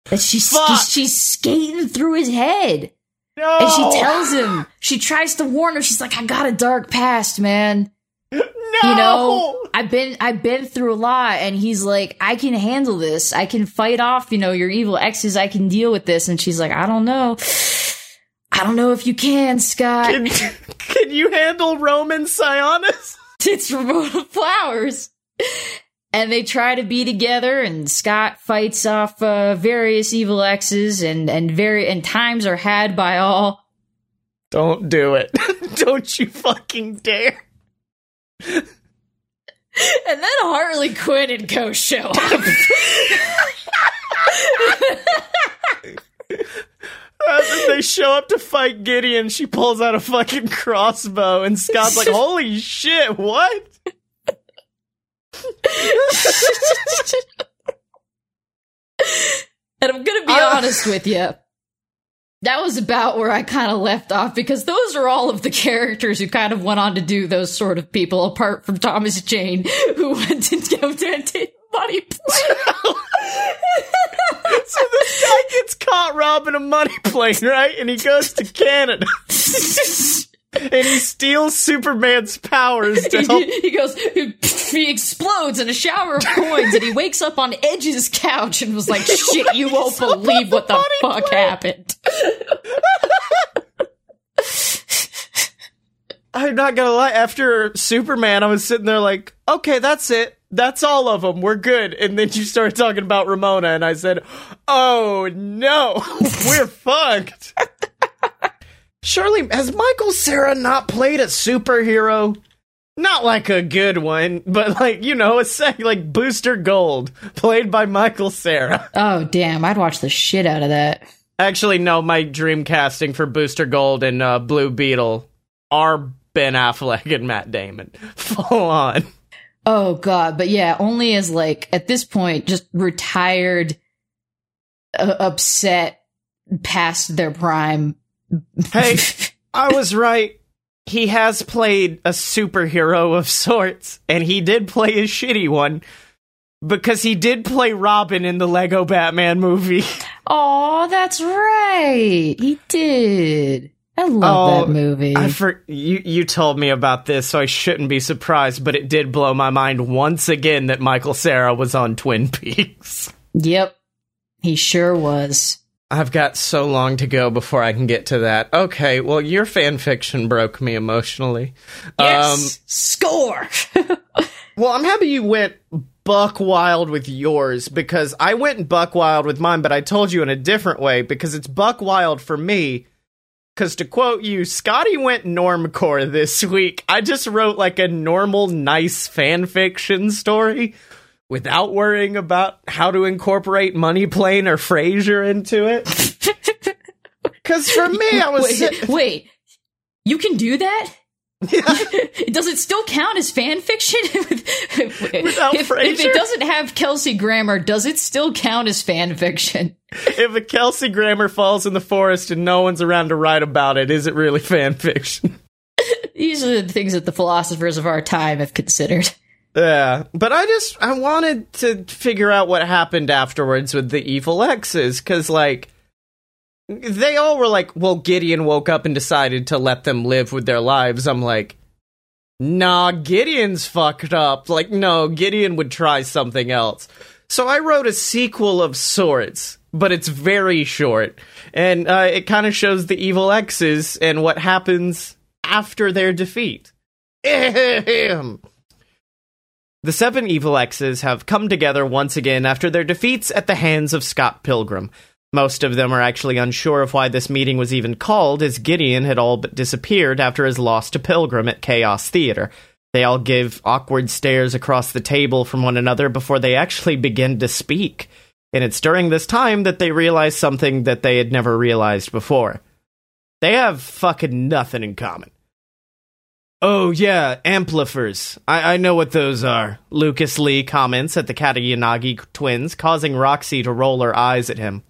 That she's she's skating through his head. No. And she tells him, she tries to warn him. She's like, I got a dark past, man. No. You know, I've been I've been through a lot and he's like, I can handle this. I can fight off, you know, your evil exes. I can deal with this. And she's like, I don't know. I don't know if you can, Scott. Can, can you handle Roman Sionis? It's Ramona Flowers and they try to be together and scott fights off uh, various evil exes and and very and times are had by all don't do it don't you fucking dare and then harley quinn and co show up Uh, they show up to fight Gideon. She pulls out a fucking crossbow, and Scott's like, "Holy shit! What?" And I'm gonna be uh, honest with you. That was about where I kind of left off because those are all of the characters who kind of went on to do those sort of people, apart from Thomas Jane, who went and did money plane. so this guy gets caught robbing a money plane, right? And he goes to Canada and he steals Superman's powers to help. He, he goes, he explodes in a shower of coins, and he wakes up on Edge's couch and was like, "Shit, you won't believe what the fuck play. happened." I'm not gonna lie. After Superman, I was sitting there like, "Okay, that's it. That's all of them. We're good." And then you started talking about Ramona, and I said, "Oh no, we're fucked." Surely, has Michael Cera not played a superhero? Not like a good one, but like, you know, a sec like Booster Gold, played by Michael Cera. Oh, damn. I'd watch the shit out of that. Actually, no, my dream casting for Booster Gold and uh, Blue Beetle are Ben Affleck and Matt Damon. Full on. Oh, God. But yeah, only as like, at this point, just retired, uh, upset, past their prime hey, I was right. He has played a superhero of sorts, and he did play a shitty one because he did play Robin in the Lego Batman movie. Oh, that's right. He did. I love oh, that movie. I for, you you told me about this, so I shouldn't be surprised, but it did blow my mind once again that Michael Cera was on Twin Peaks. Yep. He sure was. I've got so long to go before I can get to that. Okay, well, your fan fiction broke me emotionally. Yes, um, score. well, I'm happy you went buck wild with yours because I went buck wild with mine, but I told you in a different way because it's buck wild for me. Because to quote you, Scotty went normcore this week. I just wrote like a normal, nice fan fiction story without worrying about how to incorporate Money Plane or Frasier into it. Because for me, I was. Wait, sit- wait, you can do that? Yeah. Does it still count as fan fiction? Without if, if it doesn't have Kelsey Grammer, does it still count as fan fiction? if a Kelsey Grammer falls in the forest and no one's around to write about it, is it really fan fiction? These are the things that the philosophers of our time have considered. Yeah, but I just I wanted to figure out what happened afterwards with the evil exes because like they all were like, well, Gideon woke up and decided to let them live with their lives. I'm like, nah, Gideon's fucked up. Like, no, Gideon would try something else. So I wrote a sequel of sorts, but it's very short, and uh, it kind of shows the evil exes and what happens after their defeat. Ahem. The seven evil exes have come together once again after their defeats at the hands of Scott Pilgrim. Most of them are actually unsure of why this meeting was even called, as Gideon had all but disappeared after his loss to Pilgrim at Chaos Theater. They all give awkward stares across the table from one another before they actually begin to speak. And it's during this time that they realize something that they had never realized before. They have fucking nothing in common. Oh, yeah, amplifers. I, I know what those are. Lucas Lee comments at the Katayanagi twins, causing Roxy to roll her eyes at him.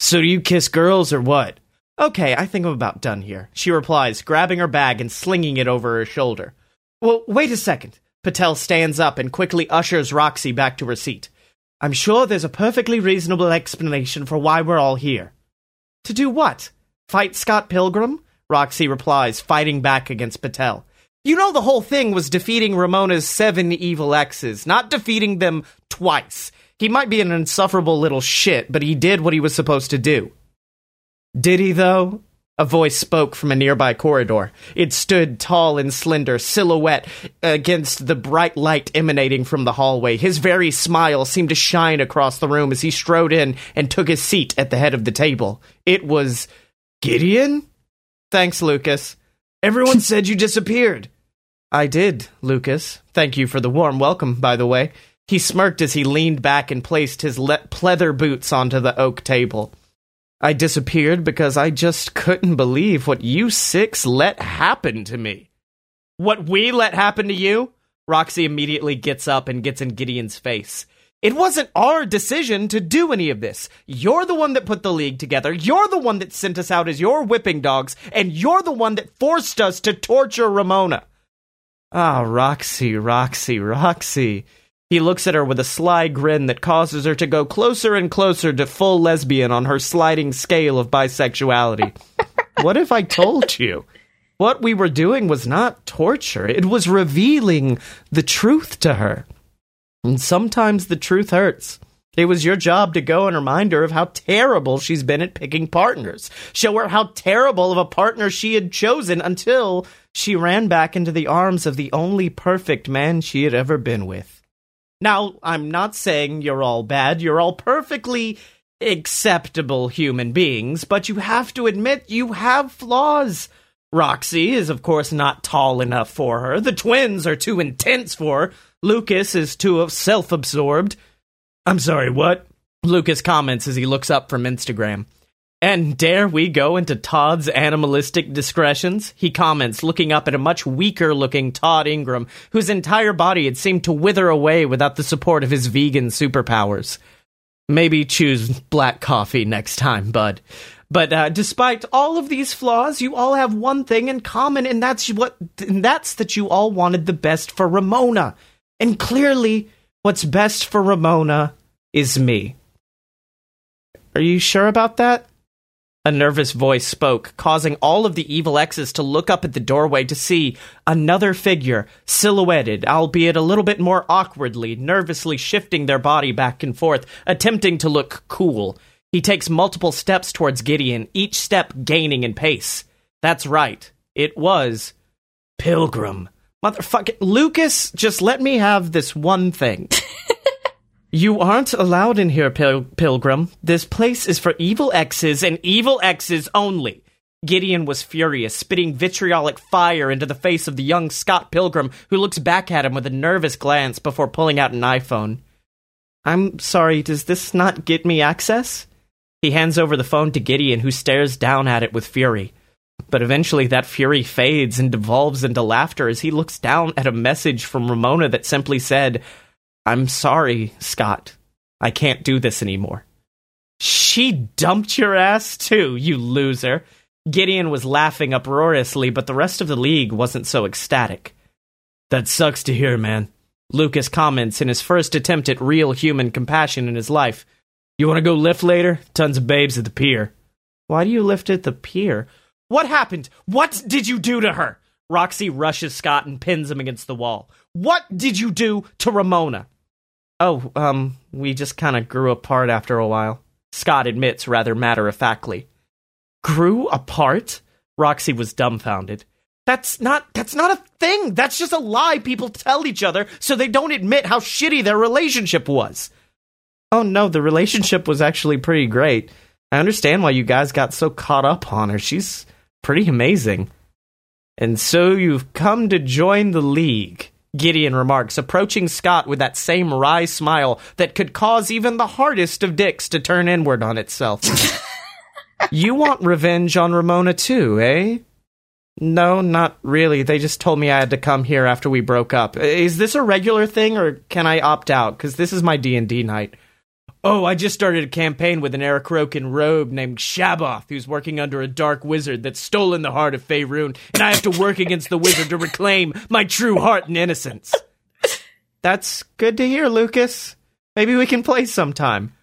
So do you kiss girls or what? Okay, I think I'm about done here. She replies, grabbing her bag and slinging it over her shoulder. Well, wait a second. Patel stands up and quickly ushers Roxy back to her seat. I'm sure there's a perfectly reasonable explanation for why we're all here. To do what? Fight Scott Pilgrim? Roxy replies, fighting back against Patel. You know the whole thing was defeating Ramona's seven evil exes, not defeating them twice. He might be an insufferable little shit, but he did what he was supposed to do. Did he, though? A voice spoke from a nearby corridor. It stood tall and slender, silhouette against the bright light emanating from the hallway. His very smile seemed to shine across the room as he strode in and took his seat at the head of the table. It was Gideon? Thanks, Lucas. Everyone said you disappeared. I did, Lucas. Thank you for the warm welcome, by the way. He smirked as he leaned back and placed his le- pleather boots onto the oak table. I disappeared because I just couldn't believe what you six let happen to me. What we let happen to you? Roxy immediately gets up and gets in Gideon's face. It wasn't our decision to do any of this. You're the one that put the league together. You're the one that sent us out as your whipping dogs, and you're the one that forced us to torture Ramona. Ah, Roxy, Roxy, Roxy. He looks at her with a sly grin that causes her to go closer and closer to full lesbian on her sliding scale of bisexuality. what if I told you? What we were doing was not torture, it was revealing the truth to her. And sometimes the truth hurts. It was your job to go and remind her of how terrible she's been at picking partners. Show her how terrible of a partner she had chosen until she ran back into the arms of the only perfect man she had ever been with. Now, I'm not saying you're all bad, you're all perfectly acceptable human beings, but you have to admit you have flaws. Roxy is, of course, not tall enough for her. The twins are too intense for her. Lucas is too self absorbed. I'm sorry, what? Lucas comments as he looks up from Instagram. And dare we go into Todd's animalistic discretions? He comments, looking up at a much weaker looking Todd Ingram, whose entire body had seemed to wither away without the support of his vegan superpowers. Maybe choose black coffee next time, bud. But uh, despite all of these flaws, you all have one thing in common, and that's what and that's that you all wanted the best for Ramona. And clearly, what's best for Ramona is me. Are you sure about that? A nervous voice spoke, causing all of the evil exes to look up at the doorway to see another figure, silhouetted, albeit a little bit more awkwardly, nervously shifting their body back and forth, attempting to look cool. He takes multiple steps towards Gideon, each step gaining in pace. That's right. It was Pilgrim. Motherfucking Lucas, just let me have this one thing. You aren't allowed in here, Pil- Pilgrim. This place is for evil exes and evil exes only. Gideon was furious, spitting vitriolic fire into the face of the young Scott Pilgrim, who looks back at him with a nervous glance before pulling out an iPhone. I'm sorry, does this not get me access? He hands over the phone to Gideon, who stares down at it with fury. But eventually that fury fades and devolves into laughter as he looks down at a message from Ramona that simply said, I'm sorry, Scott. I can't do this anymore. She dumped your ass too, you loser. Gideon was laughing uproariously, but the rest of the league wasn't so ecstatic. That sucks to hear, man. Lucas comments in his first attempt at real human compassion in his life. You want to go lift later? Tons of babes at the pier. Why do you lift at the pier? What happened? What did you do to her? Roxy rushes Scott and pins him against the wall. What did you do to Ramona? Oh, um, we just kind of grew apart after a while. Scott admits rather matter of factly. Grew apart? Roxy was dumbfounded. That's not that's not a thing. That's just a lie people tell each other so they don't admit how shitty their relationship was. Oh no, the relationship was actually pretty great. I understand why you guys got so caught up on her. She's pretty amazing. And so you've come to join the league, Gideon remarks, approaching Scott with that same wry smile that could cause even the hardest of dicks to turn inward on itself. you want revenge on Ramona too, eh? No, not really. They just told me I had to come here after we broke up. Is this a regular thing or can I opt out cuz this is my D&D night? Oh, I just started a campaign with an Aarakocra rogue named Shaboth, who's working under a dark wizard that's stolen the heart of Faerun, and I have to work against the wizard to reclaim my true heart and innocence. That's good to hear, Lucas. Maybe we can play sometime.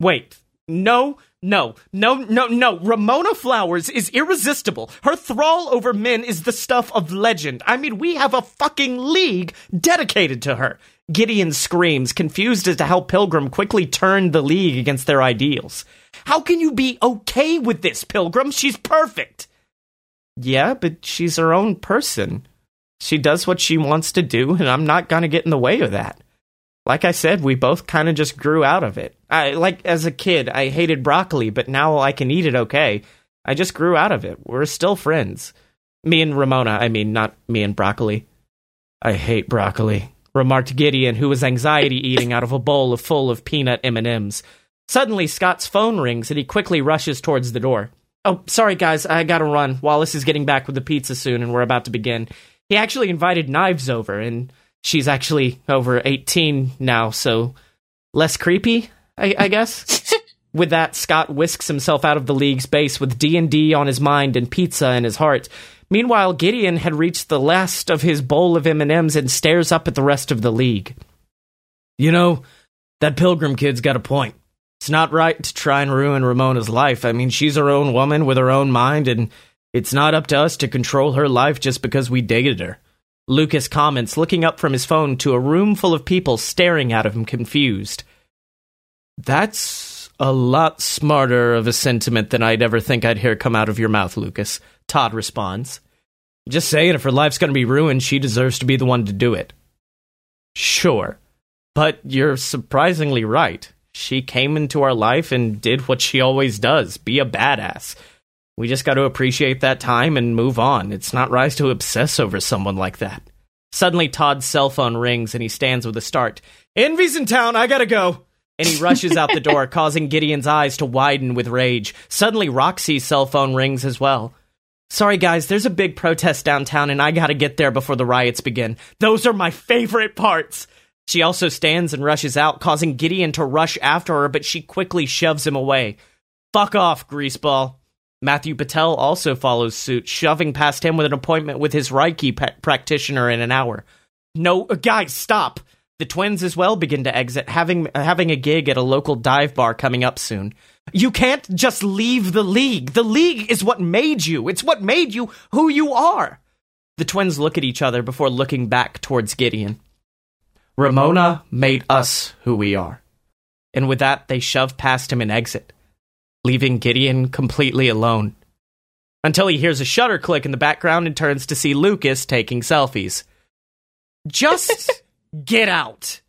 Wait, no, no, no, no, no. Ramona Flowers is irresistible. Her thrall over men is the stuff of legend. I mean, we have a fucking league dedicated to her. Gideon screams, confused as to how Pilgrim quickly turned the League against their ideals. How can you be okay with this, Pilgrim? She's perfect. Yeah, but she's her own person. She does what she wants to do, and I'm not gonna get in the way of that. Like I said, we both kind of just grew out of it. I like as a kid, I hated broccoli, but now I can eat it okay. I just grew out of it. We're still friends. Me and Ramona, I mean, not me and broccoli. I hate broccoli remarked Gideon, who was anxiety eating out of a bowl full of peanut M&Ms. Suddenly, Scott's phone rings and he quickly rushes towards the door. Oh, sorry guys, I gotta run. Wallace is getting back with the pizza soon and we're about to begin. He actually invited Knives over and she's actually over 18 now, so less creepy, I, I guess. with that, Scott whisks himself out of the league's base with D&D on his mind and pizza in his heart. Meanwhile, Gideon had reached the last of his bowl of M&Ms and stares up at the rest of the league. You know, that Pilgrim kid's got a point. It's not right to try and ruin Ramona's life. I mean, she's her own woman with her own mind, and it's not up to us to control her life just because we dated her. Lucas comments, looking up from his phone to a room full of people staring at him confused. That's a lot smarter of a sentiment than I'd ever think I'd hear come out of your mouth, Lucas. Todd responds. Just saying, if her life's going to be ruined, she deserves to be the one to do it. Sure. But you're surprisingly right. She came into our life and did what she always does be a badass. We just got to appreciate that time and move on. It's not rise to obsess over someone like that. Suddenly, Todd's cell phone rings and he stands with a start. Envy's in town, I gotta go. And he rushes out the door, causing Gideon's eyes to widen with rage. Suddenly, Roxy's cell phone rings as well. Sorry, guys, there's a big protest downtown, and I gotta get there before the riots begin. Those are my favorite parts. She also stands and rushes out, causing Gideon to rush after her, but she quickly shoves him away. Fuck off, greaseball. Matthew Patel also follows suit, shoving past him with an appointment with his Reiki practitioner in an hour. No, uh, guys, stop. The twins as well begin to exit, having having a gig at a local dive bar coming up soon. You can't just leave the league. The league is what made you. It's what made you who you are. The twins look at each other before looking back towards Gideon. Ramona made us who we are. And with that, they shove past him and exit, leaving Gideon completely alone. Until he hears a shutter click in the background and turns to see Lucas taking selfies. Just get out.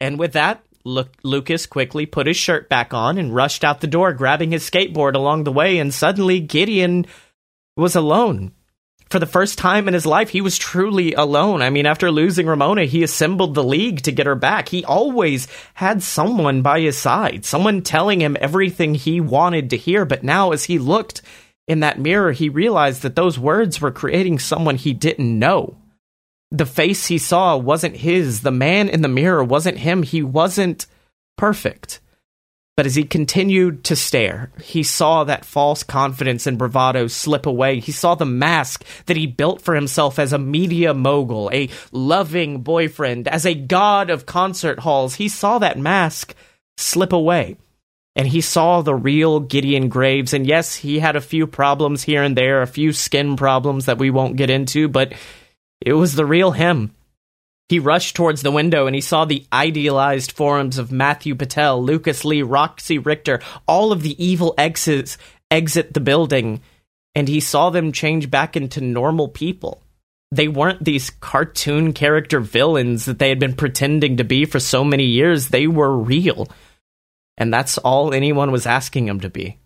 And with that, Lu- Lucas quickly put his shirt back on and rushed out the door, grabbing his skateboard along the way, and suddenly Gideon was alone. For the first time in his life, he was truly alone. I mean, after losing Ramona, he assembled the league to get her back. He always had someone by his side, someone telling him everything he wanted to hear. But now, as he looked in that mirror, he realized that those words were creating someone he didn't know. The face he saw wasn't his. The man in the mirror wasn't him. He wasn't perfect. But as he continued to stare, he saw that false confidence and bravado slip away. He saw the mask that he built for himself as a media mogul, a loving boyfriend, as a god of concert halls. He saw that mask slip away. And he saw the real Gideon Graves. And yes, he had a few problems here and there, a few skin problems that we won't get into, but it was the real him. He rushed towards the window and he saw the idealized forms of Matthew Patel, Lucas Lee, Roxy Richter, all of the evil exes exit the building, and he saw them change back into normal people. They weren't these cartoon character villains that they had been pretending to be for so many years. They were real. And that's all anyone was asking him to be.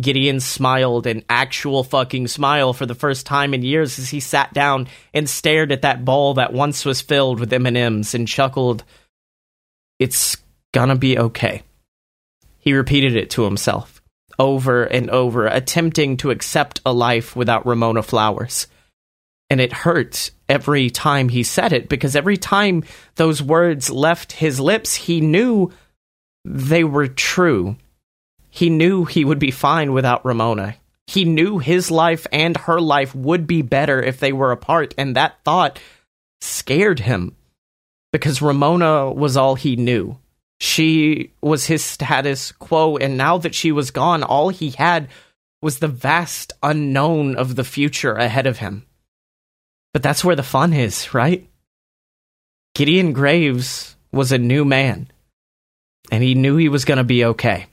Gideon smiled an actual fucking smile for the first time in years as he sat down and stared at that bowl that once was filled with M&Ms and chuckled, "It's gonna be okay." He repeated it to himself over and over, attempting to accept a life without Ramona Flowers. And it hurt every time he said it because every time those words left his lips, he knew they were true he knew he would be fine without Ramona. He knew his life and her life would be better if they were apart, and that thought scared him because Ramona was all he knew. She was his status quo, and now that she was gone, all he had was the vast unknown of the future ahead of him. But that's where the fun is, right? Gideon Graves was a new man, and he knew he was going to be okay.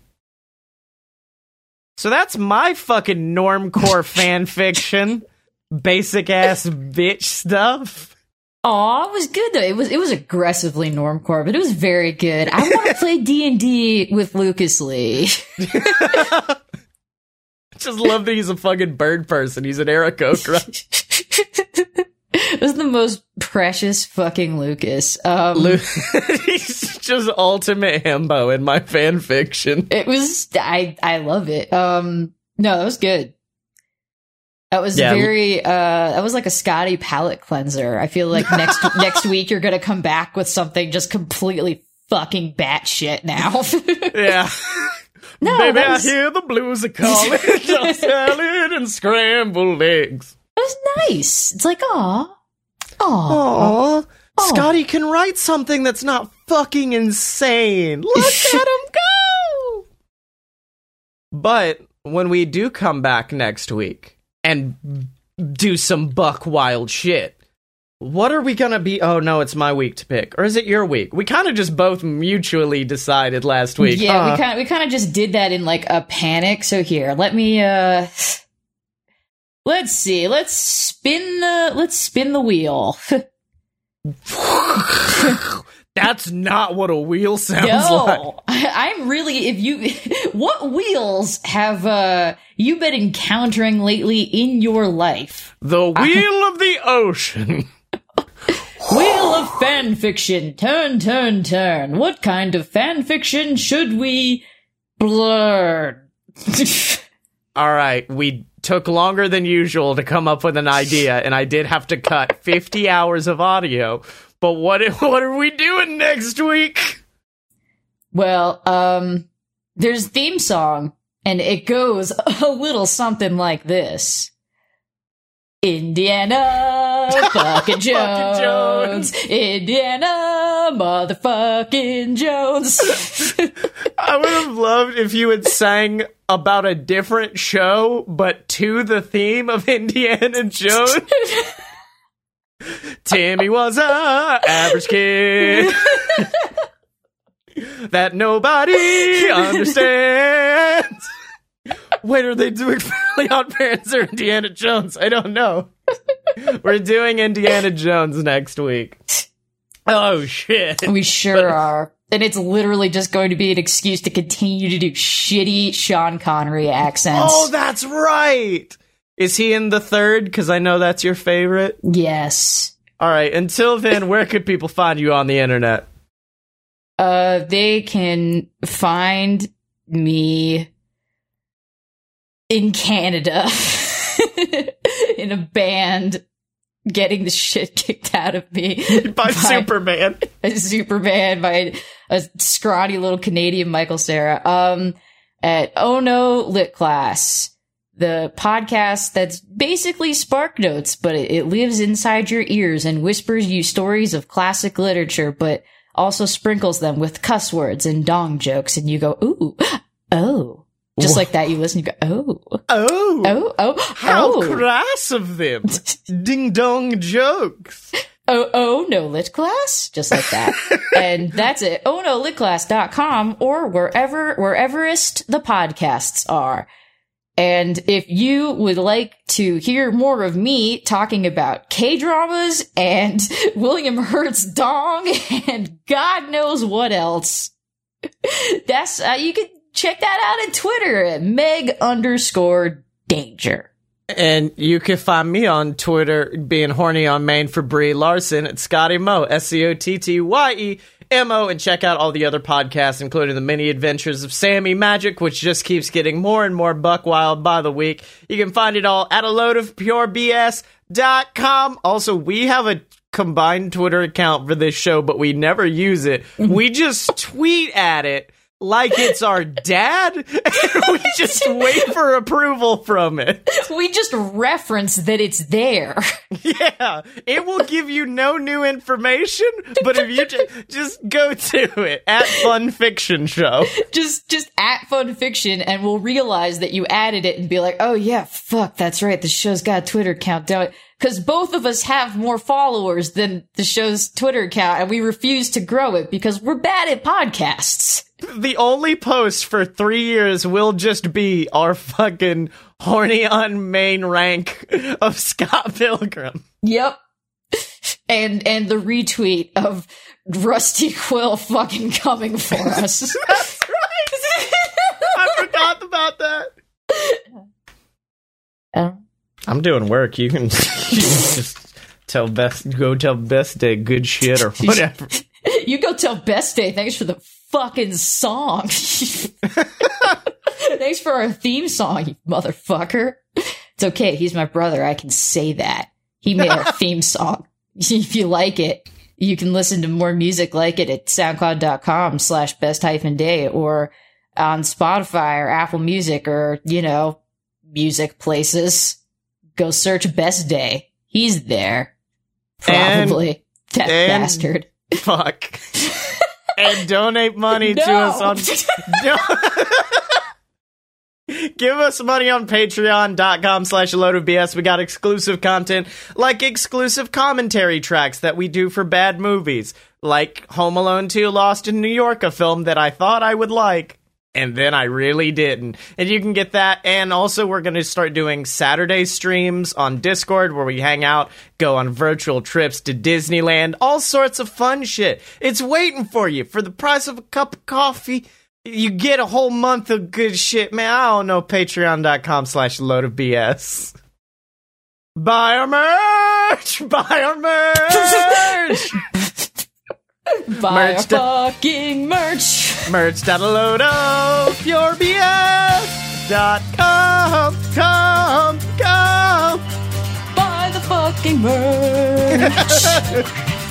So that's my fucking normcore fan fiction. Basic ass bitch stuff. Aw, it was good though. It was it was aggressively normcore, but it was very good. I want to play D and D with Lucas Lee. Just love that he's a fucking bird person. He's an Aarakocra. It was the most precious fucking Lucas. Um, Lu- he's just ultimate himbo in my fan fiction. It was I I love it. Um, no, that was good. That was Yeah. very uh that was like a Scotty palate cleanser. I feel like next next week you're gonna come back with something just completely fucking batshit now. Yeah. No, Baby, that I hear the blues are calling. Just salad and scrambled eggs. It was nice. It's like, aw. Aw. Aw. Oh. Scotty can write something that's not fucking insane. Look at him go! But when we do come back next week and do some buck wild shit, what are we gonna be? Oh no, it's my week to pick. Or is it your week? We kind of just both mutually decided last week. Yeah, huh? we kind of we kind of just did that in like a panic. So here, let me uh Let's see. Let's spin the let's spin the wheel. That's not what a wheel sounds no, like. I, I'm really. If you, what wheels have uh you been encountering lately in your life? The wheel of the ocean. Wheel of fan fiction. Turn, turn, turn. What kind of fan fiction should we blur? All right, we took longer than usual to come up with an idea, and I did have to cut 50 hours of audio. But what what are we doing next week? well, um, there's theme song, and it goes a little something like this. Indiana fucking Jones. Jones. Indiana motherfucking Jones. I would have loved if you had sang about a different show, but to the theme of Indiana Jones. Timmy was a average kid that nobody understands. Wait, are they doing Fairly Odd Parents or Indiana Jones? I don't know. We're doing Indiana Jones next week. Oh shit! we sure are. and it's literally just going to be an excuse to continue to do shitty Sean Connery accents. Oh, that's right. Is he in the third? Because I know that's your favorite. yes. All right. Until then, where could people find you on the internet? Uh, they can find me in Canada in a band getting the shit kicked out of me By Superman. a Superman by a scrawny little Canadian Michael Cera. Um, at Oh No Lit Class, the podcast that's basically Spark Notes, but it, it lives inside your ears and whispers you stories of classic literature, but also sprinkles them with cuss words and dong jokes, and you go, ooh, oh. Just like that, you listen, you go, oh, Oh. oh, oh, How oh. crass of them. Ding dong jokes. oh, oh, no lit class, just like that. and that's it. Oh no litclass.com or wherever, whereverest the podcasts are. And if you would like to hear more of me talking about K dramas and William Hurt's dong and God knows what else, that's, uh, you can check that out on Twitter at Meg underscore danger. And you can find me on Twitter being horny on Maine for Brie Larson at Scotty Mo, S C O T T Y E M O, and check out all the other podcasts, including the mini adventures of Sammy Magic, which just keeps getting more and more buck wild by the week. You can find it all at a load of purebs.com. Also, we have a combined Twitter account for this show, but we never use it. We just tweet at it like it's our dad, and we just wait for approval from it. We just reference that it's there. Yeah, it will give you no new information, but if you ju- just go to it at Fun Fiction Show. just just at fun fiction and we'll realize that you added it and be like oh yeah fuck that's right the show's got a twitter account don't because both of us have more followers than the show's twitter account and we refuse to grow it because we're bad at podcasts The only post for three years will just be our fucking horny on main rank of Scott Pilgrim. yep and and the retweet of rusty quill fucking coming for us That's right. I forgot about that. Um, I'm doing work. You can, you can just tell best go tell best day good shit or whatever. You go tell Best Day. Thanks for the fucking song. Thanks for our theme song, you motherfucker. It's okay. He's my brother. I can say that. He made our theme song. If you like it, you can listen to more music like it at soundcloud.com slash best hyphen day or on Spotify or Apple Music or, you know, music places. Go search Best Day. He's there. And- Probably. that and- bastard. Fuck. and donate money to us on. Give us money on patreon.com slash load of BS. We got exclusive content like exclusive commentary tracks that we do for bad movies, like Home Alone 2 Lost in New York, a film that I thought I would like. And then I really didn't. And you can get that. And also, we're going to start doing Saturday streams on Discord where we hang out, go on virtual trips to Disneyland, all sorts of fun shit. It's waiting for you for the price of a cup of coffee. You get a whole month of good shit, man. I don't know. Patreon.com slash load of BS. Buy our merch! Buy our merch! Buy Merch to- fucking merch. merch.load of purebs.com. Come, come. Buy the fucking merch.